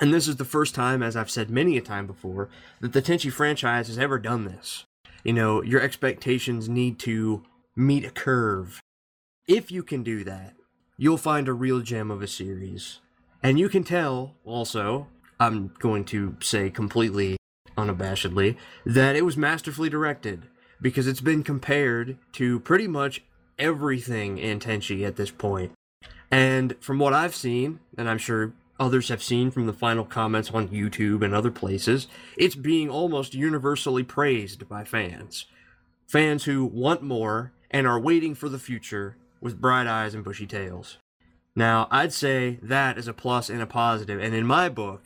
And this is the first time, as I've said many a time before, that the Tenchi franchise has ever done this. You know, your expectations need to meet a curve. If you can do that, you'll find a real gem of a series. And you can tell, also, I'm going to say completely unabashedly, that it was masterfully directed because it's been compared to pretty much everything in Tenchi at this point. And from what I've seen, and I'm sure others have seen from the final comments on YouTube and other places, it's being almost universally praised by fans. Fans who want more and are waiting for the future with bright eyes and bushy tails. Now, I'd say that is a plus and a positive, and in my book,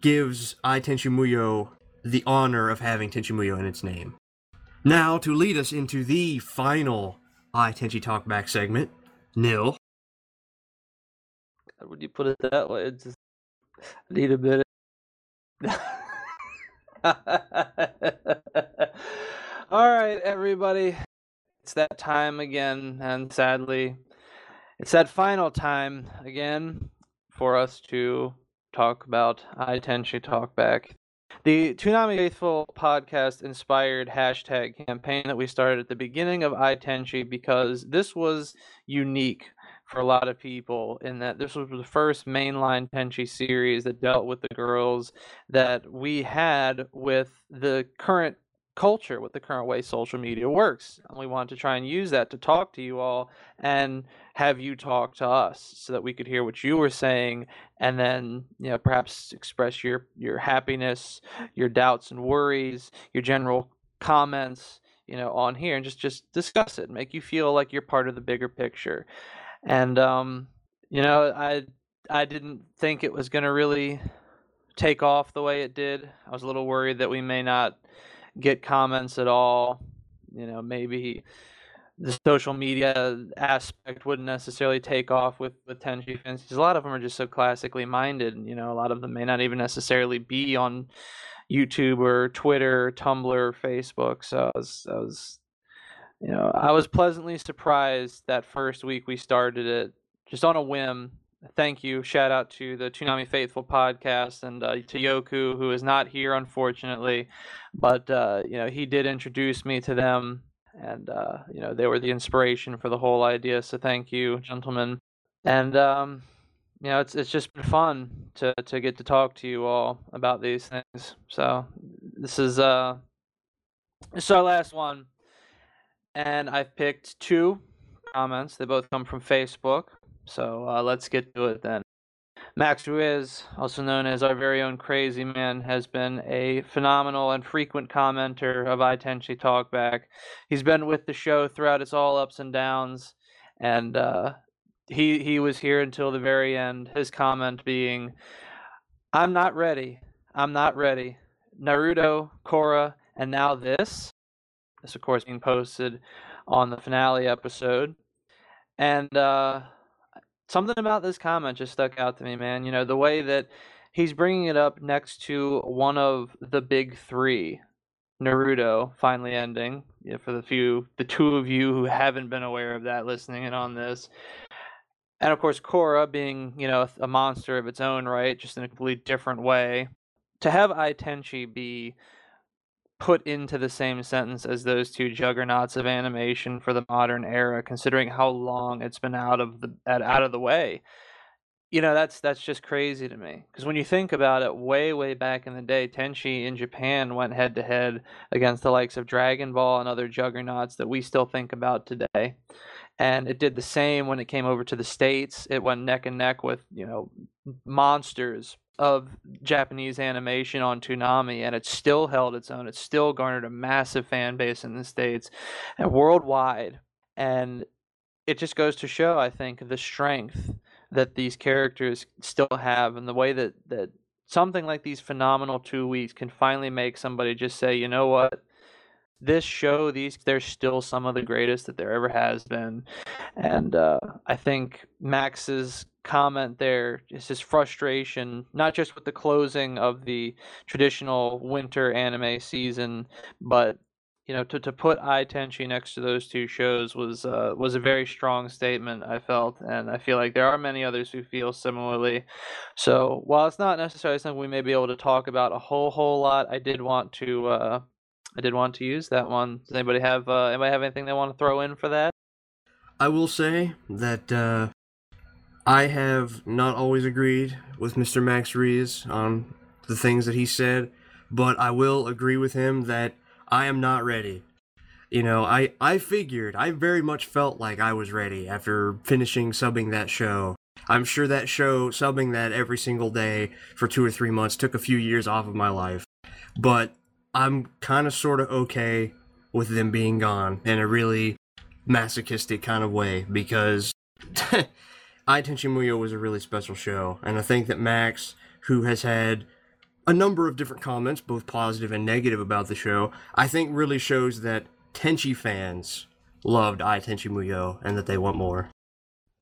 gives Ai Tenchi Muyo the honor of having Tenchi Muyo in its name. Now, to lead us into the final Ai Tenchi Talkback segment, Nil. Would you put it that way? Just, need a minute. All right, everybody. It's that time again, and sadly, it's that final time again for us to talk about Ai Tenchi Talkback. The Toonami Faithful podcast inspired hashtag campaign that we started at the beginning of Ai Tenchi because this was unique for a lot of people in that this was the first mainline Tenchi series that dealt with the girls that we had with the current culture, with the current way social media works. And we wanted to try and use that to talk to you all and have you talk to us so that we could hear what you were saying and then you know perhaps express your your happiness, your doubts and worries, your general comments you know on here and just just discuss it make you feel like you're part of the bigger picture and um you know i i didn't think it was going to really take off the way it did i was a little worried that we may not get comments at all you know maybe the social media aspect wouldn't necessarily take off with with Tenchi fans because a lot of them are just so classically minded. You know, a lot of them may not even necessarily be on YouTube or Twitter, Tumblr, Facebook. So I was, I was, you know, I was pleasantly surprised that first week we started it just on a whim. Thank you. Shout out to the Toonami Faithful podcast and uh, to Yoku, who is not here, unfortunately. But, uh, you know, he did introduce me to them. And, uh, you know, they were the inspiration for the whole idea. So thank you, gentlemen. And, um, you know, it's it's just been fun to to get to talk to you all about these things. So this is uh this is our last one, and I've picked two comments. They both come from Facebook. So uh, let's get to it then. Max Ruiz, also known as our very own Crazy Man, has been a phenomenal and frequent commenter of Ai Tenchi Talkback. He's been with the show throughout its all ups and downs, and uh, he he was here until the very end. His comment being, "I'm not ready. I'm not ready." Naruto, Korra, and now this. This, of course, being posted on the finale episode, and uh, something about this comment just stuck out to me, man. You know the way that he's bringing it up next to one of the big three Naruto finally ending. Yeah, for the few, the two of you who haven't been aware of that listening in on this, and of course Korra being you know a monster of its own right, just in a completely different way. To have Ai Tenchi be put into the same sentence as those two juggernauts of animation for the modern era, considering how long it's been out of the out of the way. You know that's that's just crazy to me because when you think about it, way way back in the day, Tenchi in Japan went head to head against the likes of Dragon Ball and other juggernauts that we still think about today and it did the same when it came over to the states it went neck and neck with you know monsters of japanese animation on toonami and it still held its own. It still garnered a massive fan base in the states and worldwide. And it just goes to show i think the strength that these characters still have and the way that that something like these phenomenal two weeks can finally make somebody just say you know what? This show these they're still some of the greatest that there ever has been. And uh, i think max's comment there is his frustration not just with the closing of the traditional winter anime season but you know to, to put Tenchi next to those two shows was uh, was a very strong statement I felt and I feel like there are many others who feel similarly so while it's not necessarily something we may be able to talk about a whole whole lot I did want to uh, I did want to use that one. Does anybody have uh, anybody have anything they want to throw in for that? I will say that uh, I have not always agreed with Mr. Max Rees on the things that he said, but I will agree with him that I am not ready. You know, I, I figured, I very much felt like I was ready after finishing subbing that show. I'm sure that show, subbing that every single day for two or three months, took a few years off of my life. But I'm kind of sort of okay with them being gone in a really masochistic kind of way because Ai Tenchi Muyo was a really special show, and I think that Max, who has had a number of different comments, both positive and negative about the show, I think really shows that Tenchi fans loved Ai Tenchi Muyo and that they want more.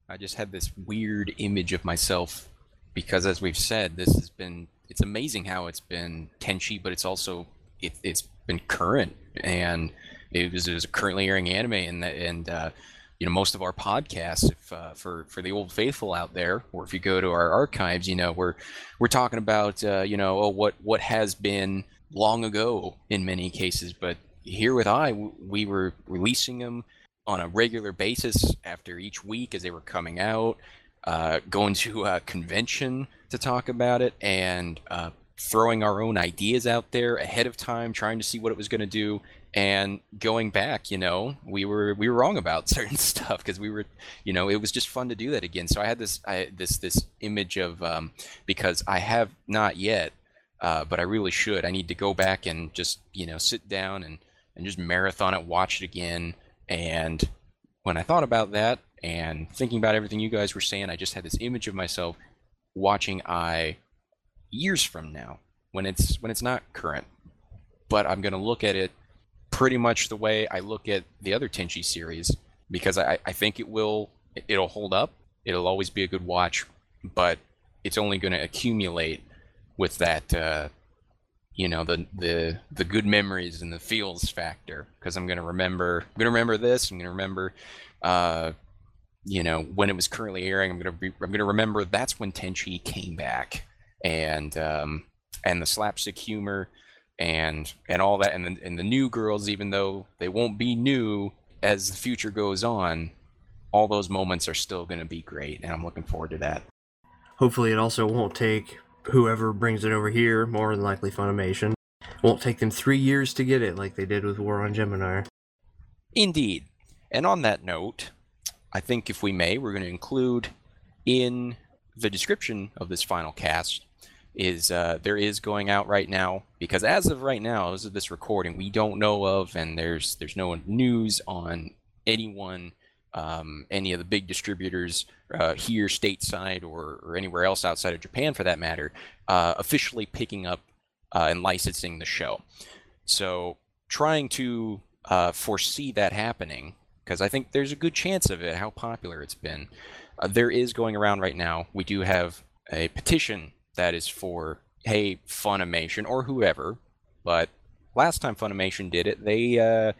I just had this weird image of myself because, as we've said, this has been. It's amazing how it's been Tenchi, but it's also it, has been current and it was, it was a currently airing anime and and uh, you know most of our podcasts if, uh, for for the old faithful out there or if you go to our archives you know we're we're talking about uh, you know oh, what what has been long ago in many cases. But here with i we were releasing them on a regular basis after each week as they were coming out, uh, going to a convention to talk about it, and uh, throwing our own ideas out there ahead of time, trying to see what it was going to do, and going back, you know, we were we were wrong about certain stuff because we were, you know, it was just fun to do that again. So I had this I, this this image of um, because I have not yet, uh, but I really should. I need to go back and just you know sit down and and just marathon it, watch it again. And when I thought about that and thinking about everything you guys were saying, I just had this image of myself watching I years from now when it's when it's not current. But I'm gonna look at it pretty much the way I look at the other Tenchi series because I, I think it will it'll hold up. It'll always be a good watch, but it's only going to accumulate with that uh, you know the the the good memories and the feels factor because I'm going to remember I'm going to remember this. I'm going to remember uh, you know when it was currently airing. I'm going to be I'm to remember that's when Tenchi came back and um, and the slapstick humor and and all that and the, and the new girls even though they won't be new as the future goes on all those moments are still going to be great and i'm looking forward to that Hopefully, it also won't take whoever brings it over here, more than likely Funimation, won't take them three years to get it like they did with War on Geminar. indeed and on that note i think if we may we're going to include in the description of this final cast is uh, there is going out right now because as of right now as of this recording we don't know of and there's there's no news on anyone um, any of the big distributors uh, here stateside or, or anywhere else outside of japan for that matter uh, officially picking up uh, and licensing the show. So trying to uh, foresee that happening because i think there's a good chance of it how popular it's been uh, there is going around right now. We do have a petition that is for hey Funimation or whoever. But last time Funimation did it, they uh,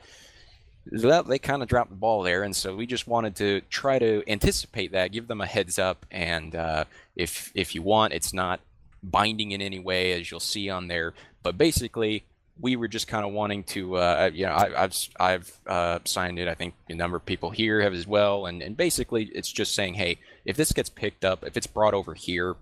they, they kind of dropped the ball there, and so we just wanted to try to anticipate that, give them a heads up, and uh, if if you want, it's not binding in any way, as you'll see on there. But basically, we were just kind of wanting to, uh, you know, I, I've I've uh, signed it. I think a number of people here have as well, and and basically, it's just saying, hey, if this gets picked up, if it's brought over here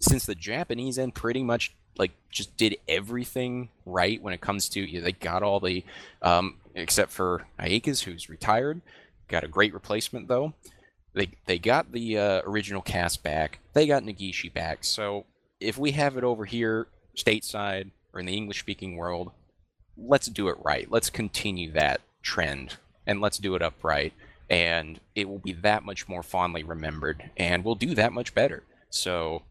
since the Japanese end pretty much like just did everything right when it comes to you know, they got all the um, except for Ayeka's who's retired, got a great replacement though. They they got the uh, original cast back. They got Negishi back. So if we have it over here stateside or in the English speaking world, let's do it right. Let's continue that trend and let's do it upright and it will be that much more fondly remembered and we'll do that much better. So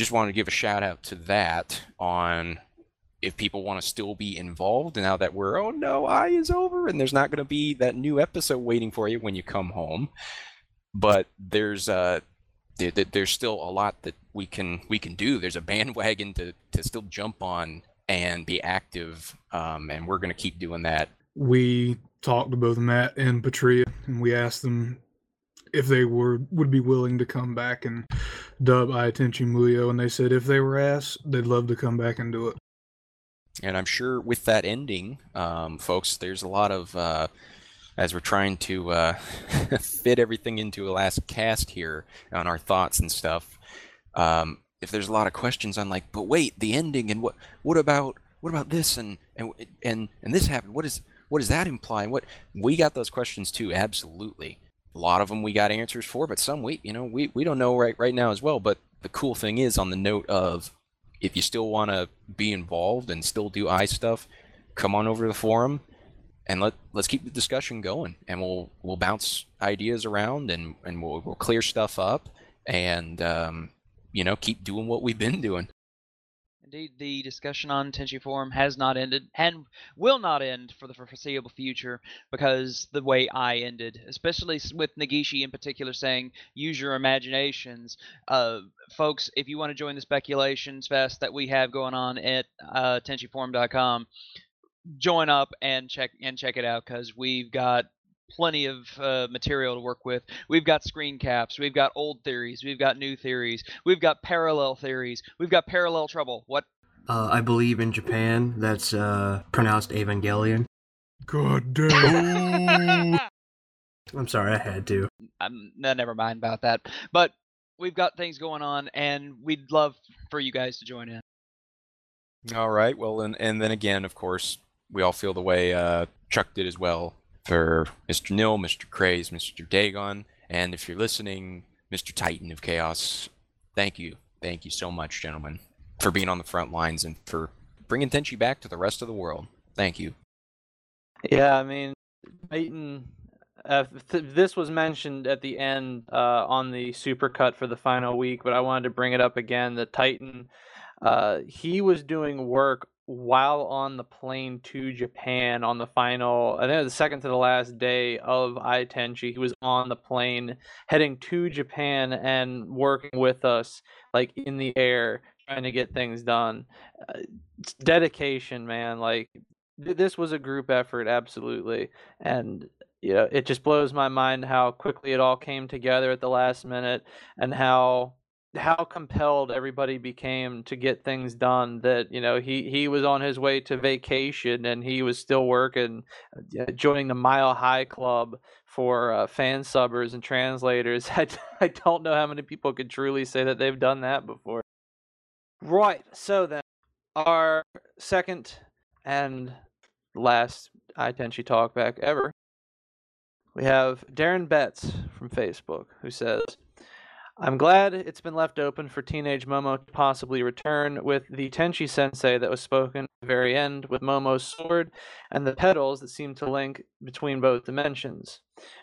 just wanted to give a shout out to that on if people want to still be involved now that we're oh no i is over and there's not going to be that new episode waiting for you when you come home. But there's uh there, there- there's still a lot that we can we can do. There's a bandwagon to to still jump on and be active um and we're going to keep doing that. We talked to both Matt and Petrea, and we asked them if they were would be willing to come back and dub Ai Tenchi Muyo, and they said if they were asked, they'd love to come back and do it. And I'm sure with that ending, um, folks, there's a lot of, uh, as we're trying to uh, fit everything into a last cast here on our thoughts and stuff. Um, if there's a lot of questions on like, but wait, the ending and what, what about, what about this and and and and this happened? What is what does that imply? What we got those questions too, absolutely. A lot of them we got answers for, but some we, you know, we, we don't know right right now as well. But the cool thing is, on the note of if you still want to be involved and still do i stuff, come on over to the forum and let let's keep the discussion going. And we'll we'll bounce ideas around and and we'll we'll clear stuff up and um, you know keep doing what we've been doing. Indeed, the discussion on Tenchi Forum has not ended and will not end for the foreseeable future because the way I ended, especially with Negishi in particular saying, use your imaginations. Uh, folks, if you want to join the speculations fest that we have going on at uh, TenchiForum.com, join up and check and check it out because we've got plenty of uh, material to work with. We've got screen caps, we've got old theories, we've got new theories, we've got parallel theories, we've got parallel trouble. What? Uh, I believe in Japan that's uh, pronounced Evangelion. God damn. I'm sorry, I had to. I'm no, never mind about that. But we've got things going on, and we'd love for you guys to join in. All right. Well, and and then again, of course, we all feel the way uh, Chuck did as well for Mr. Nil, Mr. Craze, Mr. Dagon, and if you're listening, Mr. Titan of Chaos. Thank you, thank you so much, gentlemen, for being on the front lines and for bringing Tenchi back to the rest of the world. Thank you. Yeah, I mean, Titan. Uh, th- this was mentioned at the end uh, on the supercut for the final week, but I wanted to bring it up again. The Titan, uh, he was doing work while on the plane to Japan on the final, I think the second to the last day of Ai Tenchi. He was on the plane heading to Japan and working with us, like in the air, trying to get things done. Uh, it's dedication, man. Like th- this was a group effort, absolutely, and you know it just blows my mind how quickly it all came together at the last minute, and how how compelled everybody became to get things done that you know he he was on his way to vacation and he was still working uh, joining the mile high club for uh, fan subbers and translators. I, I don't know how many people could truly say that they've done that before. Right so then our second and last Ai Tenchi talkback ever we have Darren Betts from Facebook who says I'm glad it's been left open for teenage Momo to possibly return with the Tenchi sensei that was spoken at the very end with Momo's sword and the petals that seem to link between both dimensions.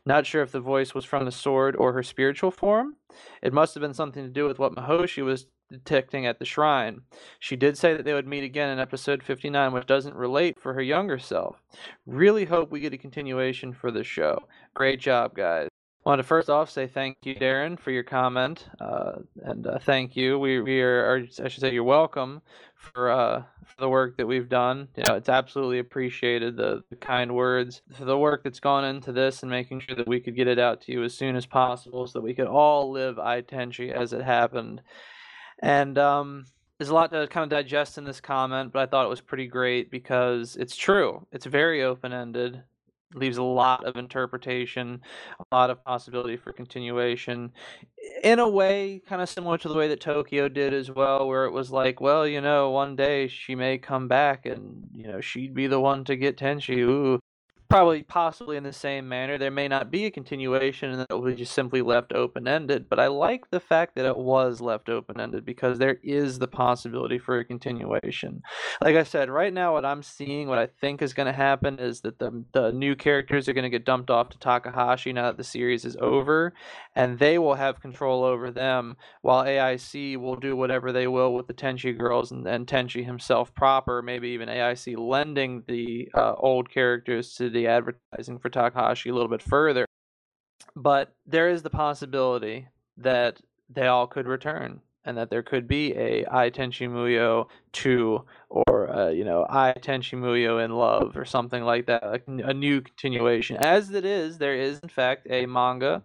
Not sure if the voice was from the sword or her spiritual form. It must have been something to do with what Mihoshi was detecting at the shrine. She did say that they would meet again in episode 59, which doesn't relate for her younger self. Really hope we get a continuation for the show. Great job, guys wanted to first off say thank you, Darren, for your comment, uh, and uh, thank you. We we are, I should say, you're welcome for uh, for the work that we've done. You know, it's absolutely appreciated the, the kind words, for the work that's gone into this, and making sure that we could get it out to you as soon as possible, so that we could all live Ai Tenchi as it happened. And um, there's a lot to kind of digest in this comment, but I thought it was pretty great because it's true. It's very open ended leaves a lot of interpretation, a lot of possibility for continuation. In a way, kind of similar to the way that Tokyo did as well, where it was like, well, you know, one day she may come back and, you know, she'd be the one to get Tenchi. Ooh, probably possibly in the same manner. There may not be a continuation and that it be just simply left open ended, but I like the fact that it was left open ended because there is the possibility for a continuation. Like I said, right now what I'm seeing, what I think is going to happen is that the the new characters are going to get dumped off to Takahashi now that the series is over, and they will have control over them while AIC will do whatever they will with the Tenchi girls and, and Tenchi himself proper, maybe even AIC lending the uh, old characters to the advertising for Takahashi a little bit further. But there is the possibility that they all could return and that there could be a Tenchi Muyo 2 or uh, you know Ai Tenchi Muyo in Love or something like that, a, a new continuation. As it is, there is in fact a manga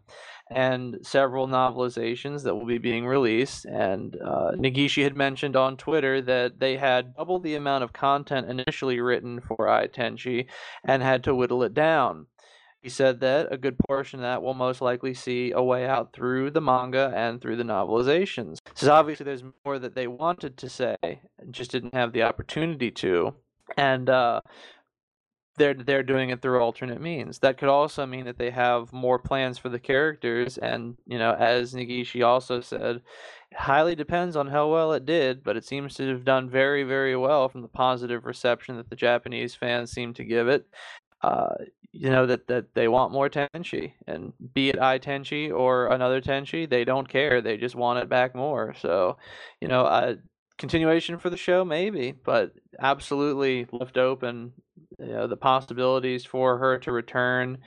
and several novelizations that will be being released. And uh, Negishi had mentioned on Twitter that they had double the amount of content initially written for Ai Tenchi and had to whittle it down. He said that a good portion of that will most likely see a way out through the manga and through the novelizations. So obviously there's more that they wanted to say, just didn't have the opportunity to. And uh, they're they're doing it through alternate means. That could also mean that they have more plans for the characters, and you know, as Negishi also said, it highly depends on how well it did, but it seems to have done very very well from the positive reception that the Japanese fans seem to give it. Uh, you know that that they want more tenchi, and be it Ai Tenchi or another tenchi, they don't care. They just want it back more. So, you know, uh, continuation for the show maybe, but absolutely left open you know, the possibilities for her to return.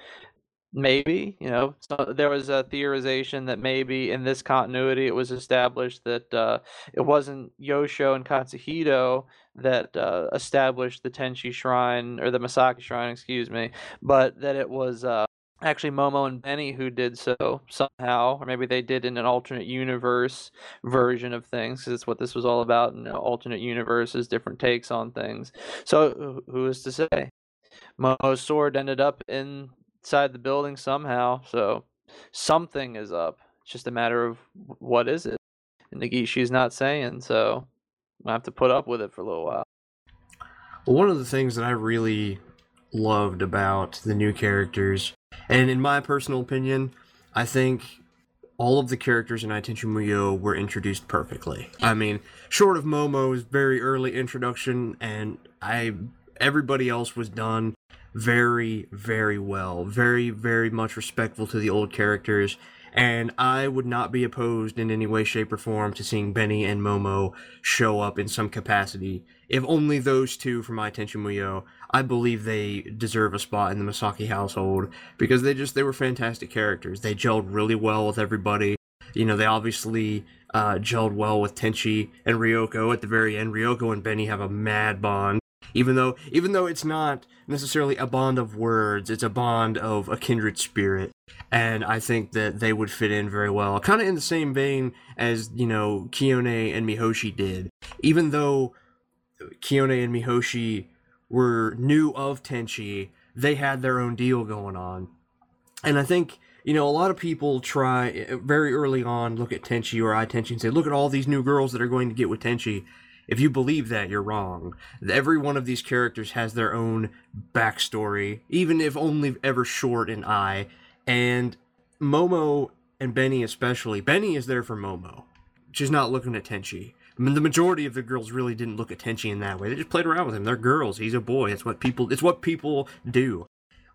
Maybe, you know, so there was a theorization that maybe in this continuity it was established that uh, it wasn't Yosho and Katsuhito that uh, established the Tenchi Shrine or the Masaki Shrine, excuse me, but that it was uh, actually Momo and Benny who did so somehow, or maybe they did in an alternate universe version of things, because it's what this was all about. You know, alternate universes, different takes on things. So who is to say? Momo's sword ended up in inside the building somehow. So something is up. It's just a matter of what is it. And Negishi's not saying, so I have to put up with it for a little while. Well, one of the things that I really loved about the new characters, and in my personal opinion, I think all of the characters in Ai Tenchi Muyo were introduced perfectly. I mean, short of Momo's very early introduction, and I everybody else was done very, very well. Very, very much respectful to the old characters. And I would not be opposed in any way, shape, or form to seeing Benny and Momo show up in some capacity. If only those two for My Attention Muyo, I believe they deserve a spot in the Masaki household because they just they were fantastic characters. They gelled really well with everybody. You know, they obviously uh, gelled well with Tenchi and Ryoko at the very end. Ryoko and Benny have a mad bond even though even though it's not necessarily a bond of words it's a bond of a kindred spirit. And i think that they would fit in very well kind of in the same vein as you know Kiyone and mihoshi did. Even though Kiyone and mihoshi were new of tenchi they had their own deal going on. And i think you know, a lot of people try eh, very early on look at Tenchi or Ai Tenchi and say, look at all these new girls that are going to get with Tenchi. If you believe that, you're wrong. Every one of these characters has their own backstory, even if only ever short and I. And Momo and Benny especially, Benny is there for Momo. She's not looking at Tenchi. I mean, the majority of the girls really didn't look at Tenchi in that way. They just played around with him. They're girls. He's a boy. It's what people. It's what people do.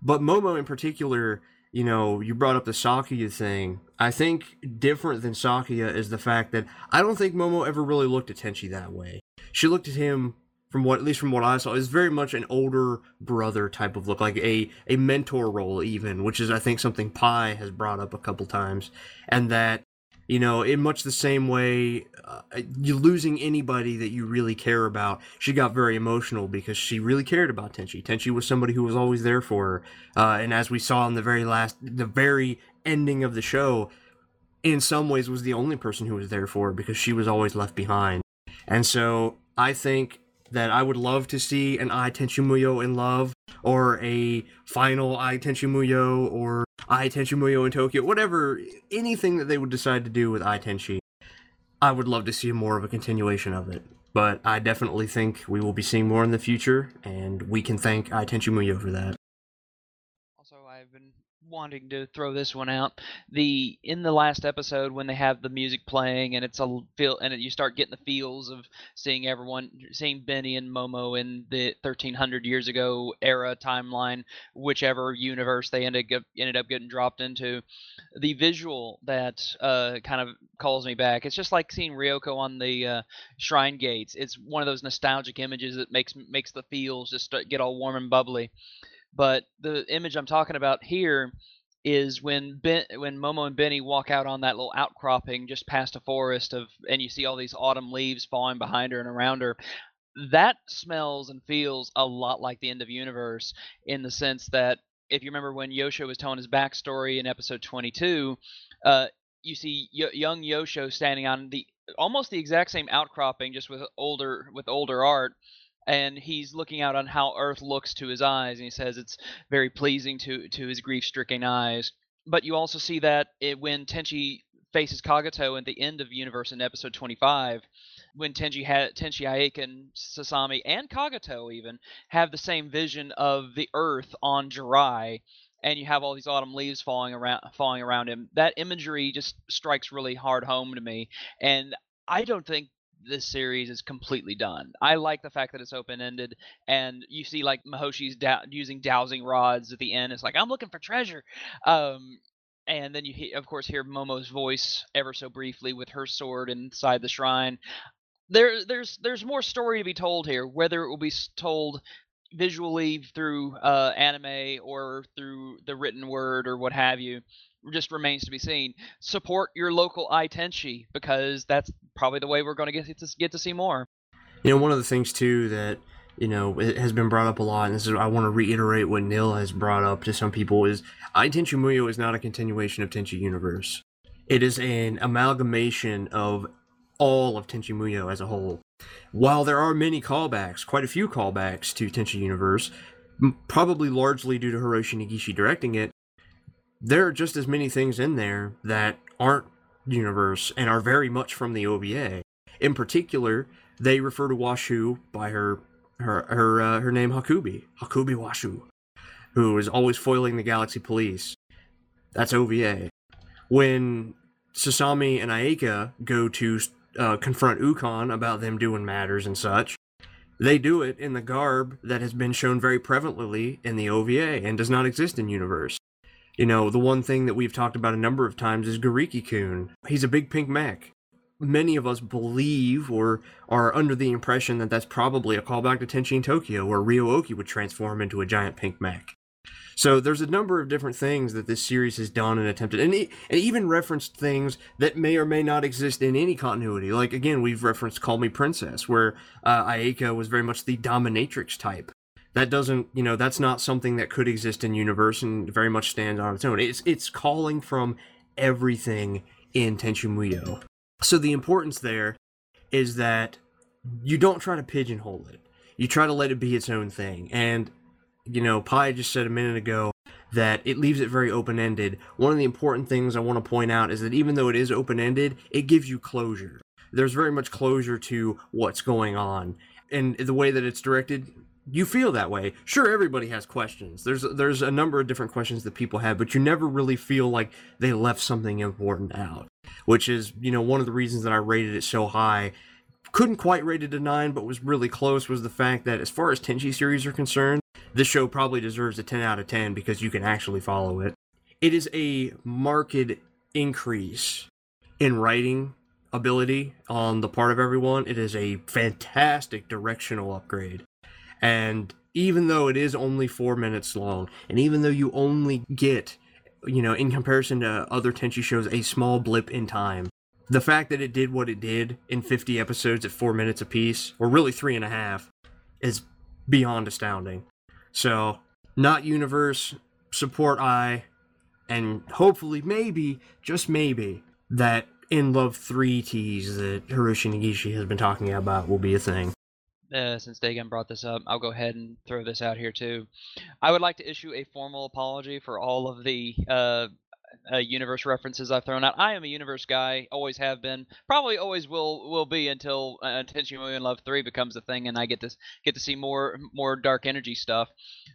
But Momo in particular, you know, you brought up the Sakuya thing. I think different than Sakuya is the fact that I don't think Momo ever really looked at Tenchi that way. She looked at him from what at least from what I saw is very much an older brother type of look, like a a mentor role even, which is I think something Pi has brought up a couple times, and that you know in much the same way uh, you losing anybody that you really care about she got very emotional because she really cared about tenchi. Tenchi was somebody who was always there for her. Uh, and as we saw in the very last the very ending of the show in some ways was the only person who was there for her because she was always left behind. And so i think that I would love to see an Ai Tenchi Muyo in Love or a final Ai Tenchi Muyo or Ai Tenchi Muyo in Tokyo, whatever, anything that they would decide to do with Ai Tenchi. I would love to see more of a continuation of it. But I definitely think we will be seeing more in the future, and we can thank Ai Tenchi Muyo for that. Wanting to throw this one out. The in the last episode when they have the music playing and it's a feel and it, you start getting the feels of seeing everyone, seeing Benny and Momo in the 1300 years ago era timeline, whichever universe they ended up ended up getting dropped into. The visual that uh, kind of calls me back. It's just like seeing Ryoko on the uh, shrine gates. It's one of those nostalgic images that makes makes the feels just get all warm and bubbly. But the image I'm talking about here is when ben, when Momo and Benny walk out on that little outcropping just past a forest of, and you see all these autumn leaves falling behind her and around her. That smells and feels a lot like the end of universe in the sense that if you remember when Yosho was telling his backstory in episode 22, uh, you see y- young Yosho standing on the almost the exact same outcropping, just with older with older art, and he's looking out on how Earth looks to his eyes, and he says it's very pleasing to to his grief-stricken eyes. But you also see that it, when Tenchi faces Kagato at the end of Universe in episode 25, when Tenchi had Tenchi Aiken, Sasami, and Kagato even have the same vision of the Earth on Jurai, and you have all these autumn leaves falling around falling around him. That imagery just strikes really hard home to me, and I don't think this series is completely done. I like the fact that it's open ended, and you see like Mihoshi's da- using dowsing rods at the end. It's like I'm looking for treasure, um, and then you he- of course hear Momo's voice ever so briefly with her sword inside the shrine. There, there's there's more story to be told here. Whether it will be told visually through uh, anime or through the written word or what have you just remains to be seen. Support your local iTenchi because that's probably the way we're going to get to get to see more. You know, one of the things too that you know it has been brought up a lot, and this is I want to reiterate what Neil has brought up to some people is Ai Tenchi Muyo is not a continuation of Tenchi Universe. It is an amalgamation of all of Tenchi Muyo as a whole. While there are many callbacks, quite a few callbacks to Tenchi Universe, probably largely due to Hiroshi Negishi directing it, there are just as many things in there that aren't universe and are very much from the OVA. In particular, they refer to Washu by her her her uh, her name Hakubi, Hakubi Washu, who is always foiling the Galaxy Police. That's OVA. When Sasami and Ayeka go to uh, confront Ukon about them doing matters and such, they do it in the garb that has been shown very prevalently in the OVA and does not exist in universe. You know, the one thing that we've talked about a number of times is Gariki Kun. He's a big pink mech. Many of us believe or are under the impression that that's probably a callback to Tenchi in Tokyo, where Ryo-Ohki would transform into a giant pink mech. So there's a number of different things that this series has done and attempted, and, it, and even referenced things that may or may not exist in any continuity. Like again, we've referenced "Call Me Princess," where uh, Ayeka was very much the dominatrix type. That doesn't, you know, that's not something that could exist in universe and very much stands on its own. It's it's calling from everything in Tenchi Muyo. So the importance there is that you don't try to pigeonhole it. You try to let it be its own thing. And you know, Pi just said a minute ago that it leaves it very open ended. One of the important things I want to point out is that even though it is open ended, it gives you closure. There's very much closure to what's going on. And the way that it's directed, you feel that way. Sure, everybody has questions. There's there's a number of different questions that people have, but you never really feel like they left something important out. Which is, you know, one of the reasons that I rated it so high. Couldn't quite rate it a 9, but was really close was the fact that as far as Tenchi series are concerned, this show probably deserves a 10 out of 10 because you can actually follow it. It is a marked increase in writing ability on the part of everyone. It is a fantastic directional upgrade. And even though it is only four minutes long, and even though you only get, you know, in comparison to other Tenchi shows, a small blip in time, the fact that it did what it did in 50 episodes at four minutes apiece, or really three and a half, is beyond astounding. So, not universe, support I, and hopefully, maybe, just maybe, that in Love 3 tease that Hiroshi Negishi has been talking about will be a thing. Uh, since Dagan brought this up, I'll go ahead and throw this out here too. I would like to issue a formal apology for all of the uh, uh, universe references I've thrown out. I am a universe guy, always have been, probably always will will be until uh, Muyo Love Three becomes a thing, and I get to get to see more more dark energy stuff.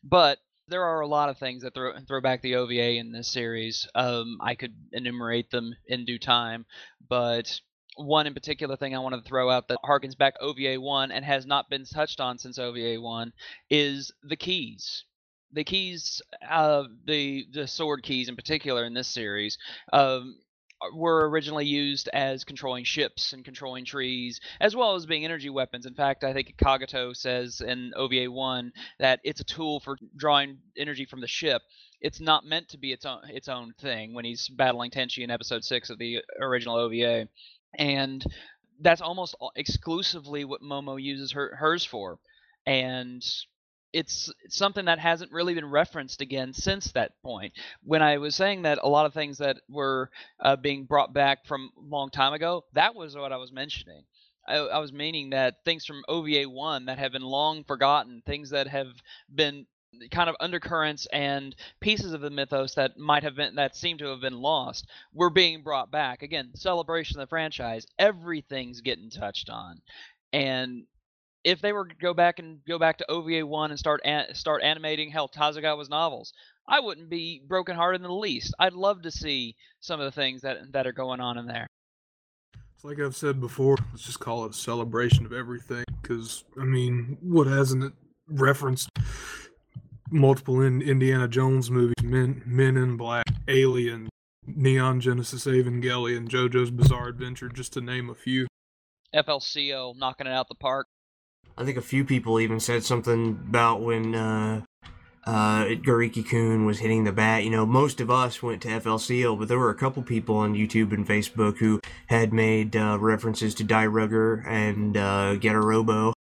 But there are a lot of things that throw throw back the OVA in this series. Um, I could enumerate them in due time, but one in particular thing I want to throw out that harkens back OVA one and has not been touched on since OVA one is the keys the keys, uh, the the sword keys in particular in this series, um, were originally used as controlling ships and controlling trees, as well as being energy weapons. In fact, I think Kagato says in OVA one that it's a tool for drawing energy from the ship. It's not meant to be its own its own thing when he's battling Tenchi in episode six of the original OVA, and that's almost exclusively what Momo uses her hers for. And it's something that hasn't really been referenced again since that point. When I was saying that a lot of things that were uh, being brought back from a long time ago, that was what I was mentioning. I, I was meaning that things from OVA 1 that have been long forgotten, things that have been kind of undercurrents and pieces of the mythos that might have been that seem to have been lost were being brought back again celebration of the franchise everything's getting touched on and if they were to go back and go back to OVA one and start an, start animating hell Tazagawa's novels, I wouldn't be brokenhearted in the least. I'd love to see some of the things that that are going on in there. It's like I've said before. Let's just call it a celebration of everything. Because I mean, what hasn't it referenced? Multiple in Indiana Jones movies, Men Men in Black, Alien, Neon Genesis Evangelion, JoJo's Bizarre Adventure, just to name a few. FLCL knocking it out the park. I think a few people even said something about when uh, uh, Gariki Kun was hitting the bat. You know, most of us went to FLCL, but there were a couple people on YouTube and Facebook who had made uh, references to Dairugger and uh, Getter Robo.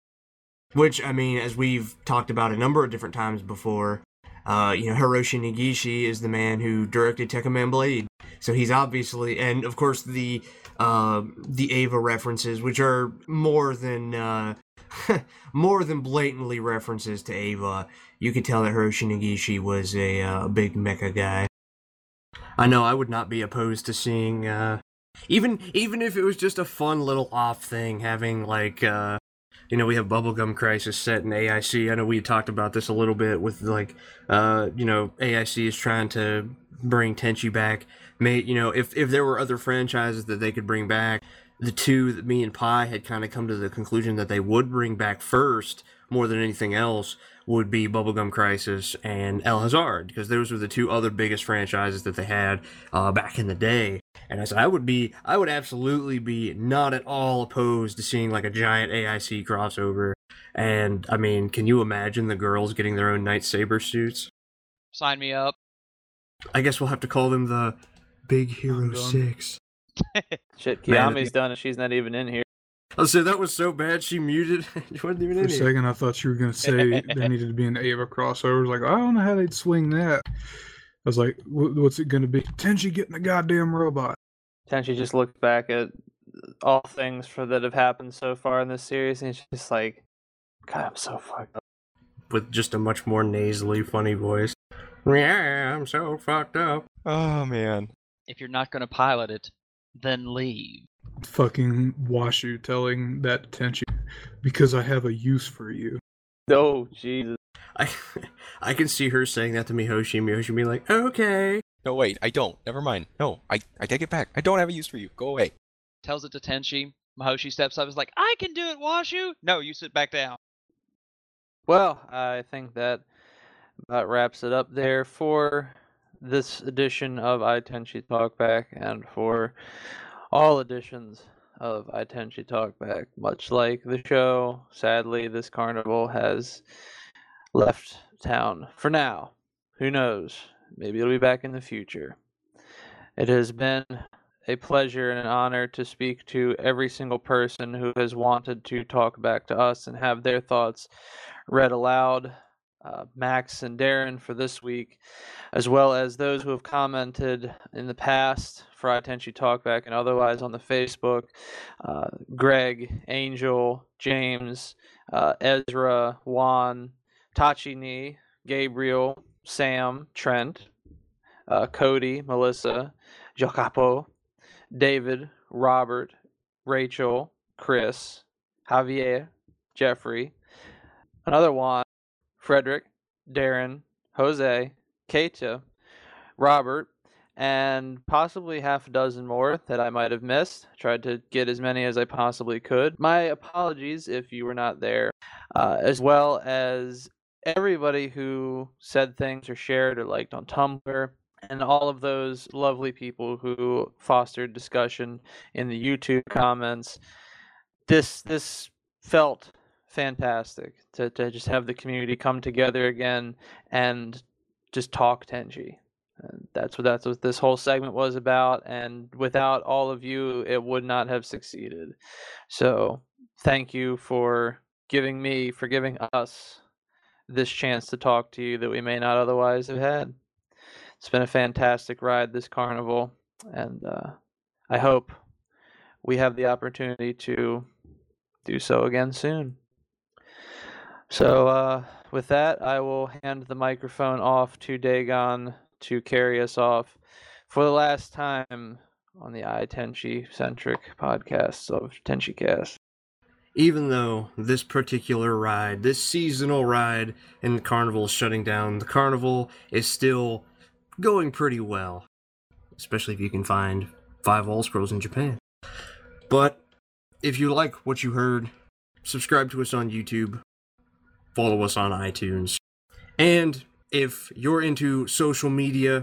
Which, I mean, as we've talked about a number of different times before, uh, you know, Hiroshi Negishi is the man who directed Tekkaman Blade. So he's obviously, and of course the uh, the Eva references, which are more than uh, more than blatantly references to Eva. You could tell that Hiroshi Negishi was a uh, big mecha guy. I know I would not be opposed to seeing uh even even if it was just a fun little off thing having like uh you know we have bubblegum crisis set in AIC. I know we talked about this a little bit with like uh you know AIC is trying to bring Tenchi back. May you know if if there were other franchises that they could bring back, the two that me and Pi had kind of come to the conclusion that they would bring back first more than anything else would be Bubblegum Crisis and El Hazard because those were the two other biggest franchises that they had uh, back in the day. And I said I would be, I would absolutely be not at all opposed to seeing like a giant AIC crossover. And I mean, can you imagine the girls getting their own Knight Saber suits? Sign me up. I guess we'll have to call them the Big Hero done. Six. Shit, Man, Kiami's done it. She's not even in here. Oh, I said that was so bad she muted. she wasn't even For in a second, I thought you were gonna say there needed to be an Eva crossover. I was like, I don't know how they'd swing that. I was like, what's it gonna be? Tenchi getting the goddamn robot. Tenchi just looked back at all things for that have happened so far in this series, and he's just like, God, I'm so fucked up. With just a much more nasally, funny voice. Yeah, I'm so fucked up. Oh man. If you're not going to pilot it, then leave. Fucking Washu telling that to Tenchi because I have a use for you. Oh, Jesus. I, I can see her saying that to Mihoshi. Mihoshi being like, okay. No, wait, I don't. Never mind. No, I, I take it back. I don't have a use for you. Go away. Tells it to Tenchi. Mihoshi steps up. Is like, I can do it, Washu. No, you sit back down. Well, I think that about wraps it up there for this edition of Ai Tenchi Talkback and for all editions of Ai Tenchi Talkback. Much like the show, sadly, this carnival has left town for now. Who knows? Maybe it'll be back in the future. It has been a pleasure and an honor to speak to every single person who has wanted to talk back to us and have their thoughts read aloud. Uh, Max and Darren for this week, as well as those who have commented in the past for Ai Tenchi Talkback and otherwise on the Facebook. Uh, Greg, Angel, James, uh, Ezra, Juan, Tachini, Gabriel, Sam, Trent, uh, Cody, Melissa, Jacopo, David, Robert, Rachel, Chris, Javier, Jeffrey, another Juan, Frederick, Darren, Jose, Keita, Robert, and possibly half a dozen more that I might have missed. Tried to get as many as I possibly could. My apologies if you were not there, uh, as well as everybody who said things or shared or liked on Tumblr. And all of those lovely people who fostered discussion in the YouTube comments. This this felt fantastic to, to just have the community come together again and just talk Tenchi. And that's what that's what this whole segment was about. And without all of you, it would not have succeeded. So thank you for giving me, for giving us this chance to talk to you that we may not otherwise have had. It's been a fantastic ride this carnival, and uh, I hope we have the opportunity to do so again soon. So, uh, with that, I will hand the microphone off to Dagon to carry us off for the last time on the Ai Tenchi centric podcasts of Tenchi Cast. Even though this particular ride, this seasonal ride in the carnival is shutting down, the carnival is still going pretty well. Especially if you can find five all scrolls in Japan. But if you like what you heard, subscribe to us on YouTube, follow us on iTunes. And if you're into social media,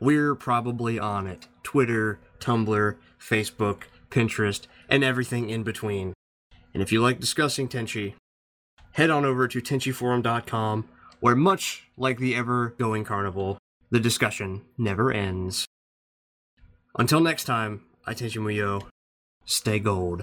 we're probably on it. Twitter, Tumblr, Facebook, Pinterest, and everything in between. And if you like discussing Tenchi, head on over to tenchiforum.com, where much like the ever going carnival, the discussion never ends. Until next time, Ai Tenchi Muyo, stay gold.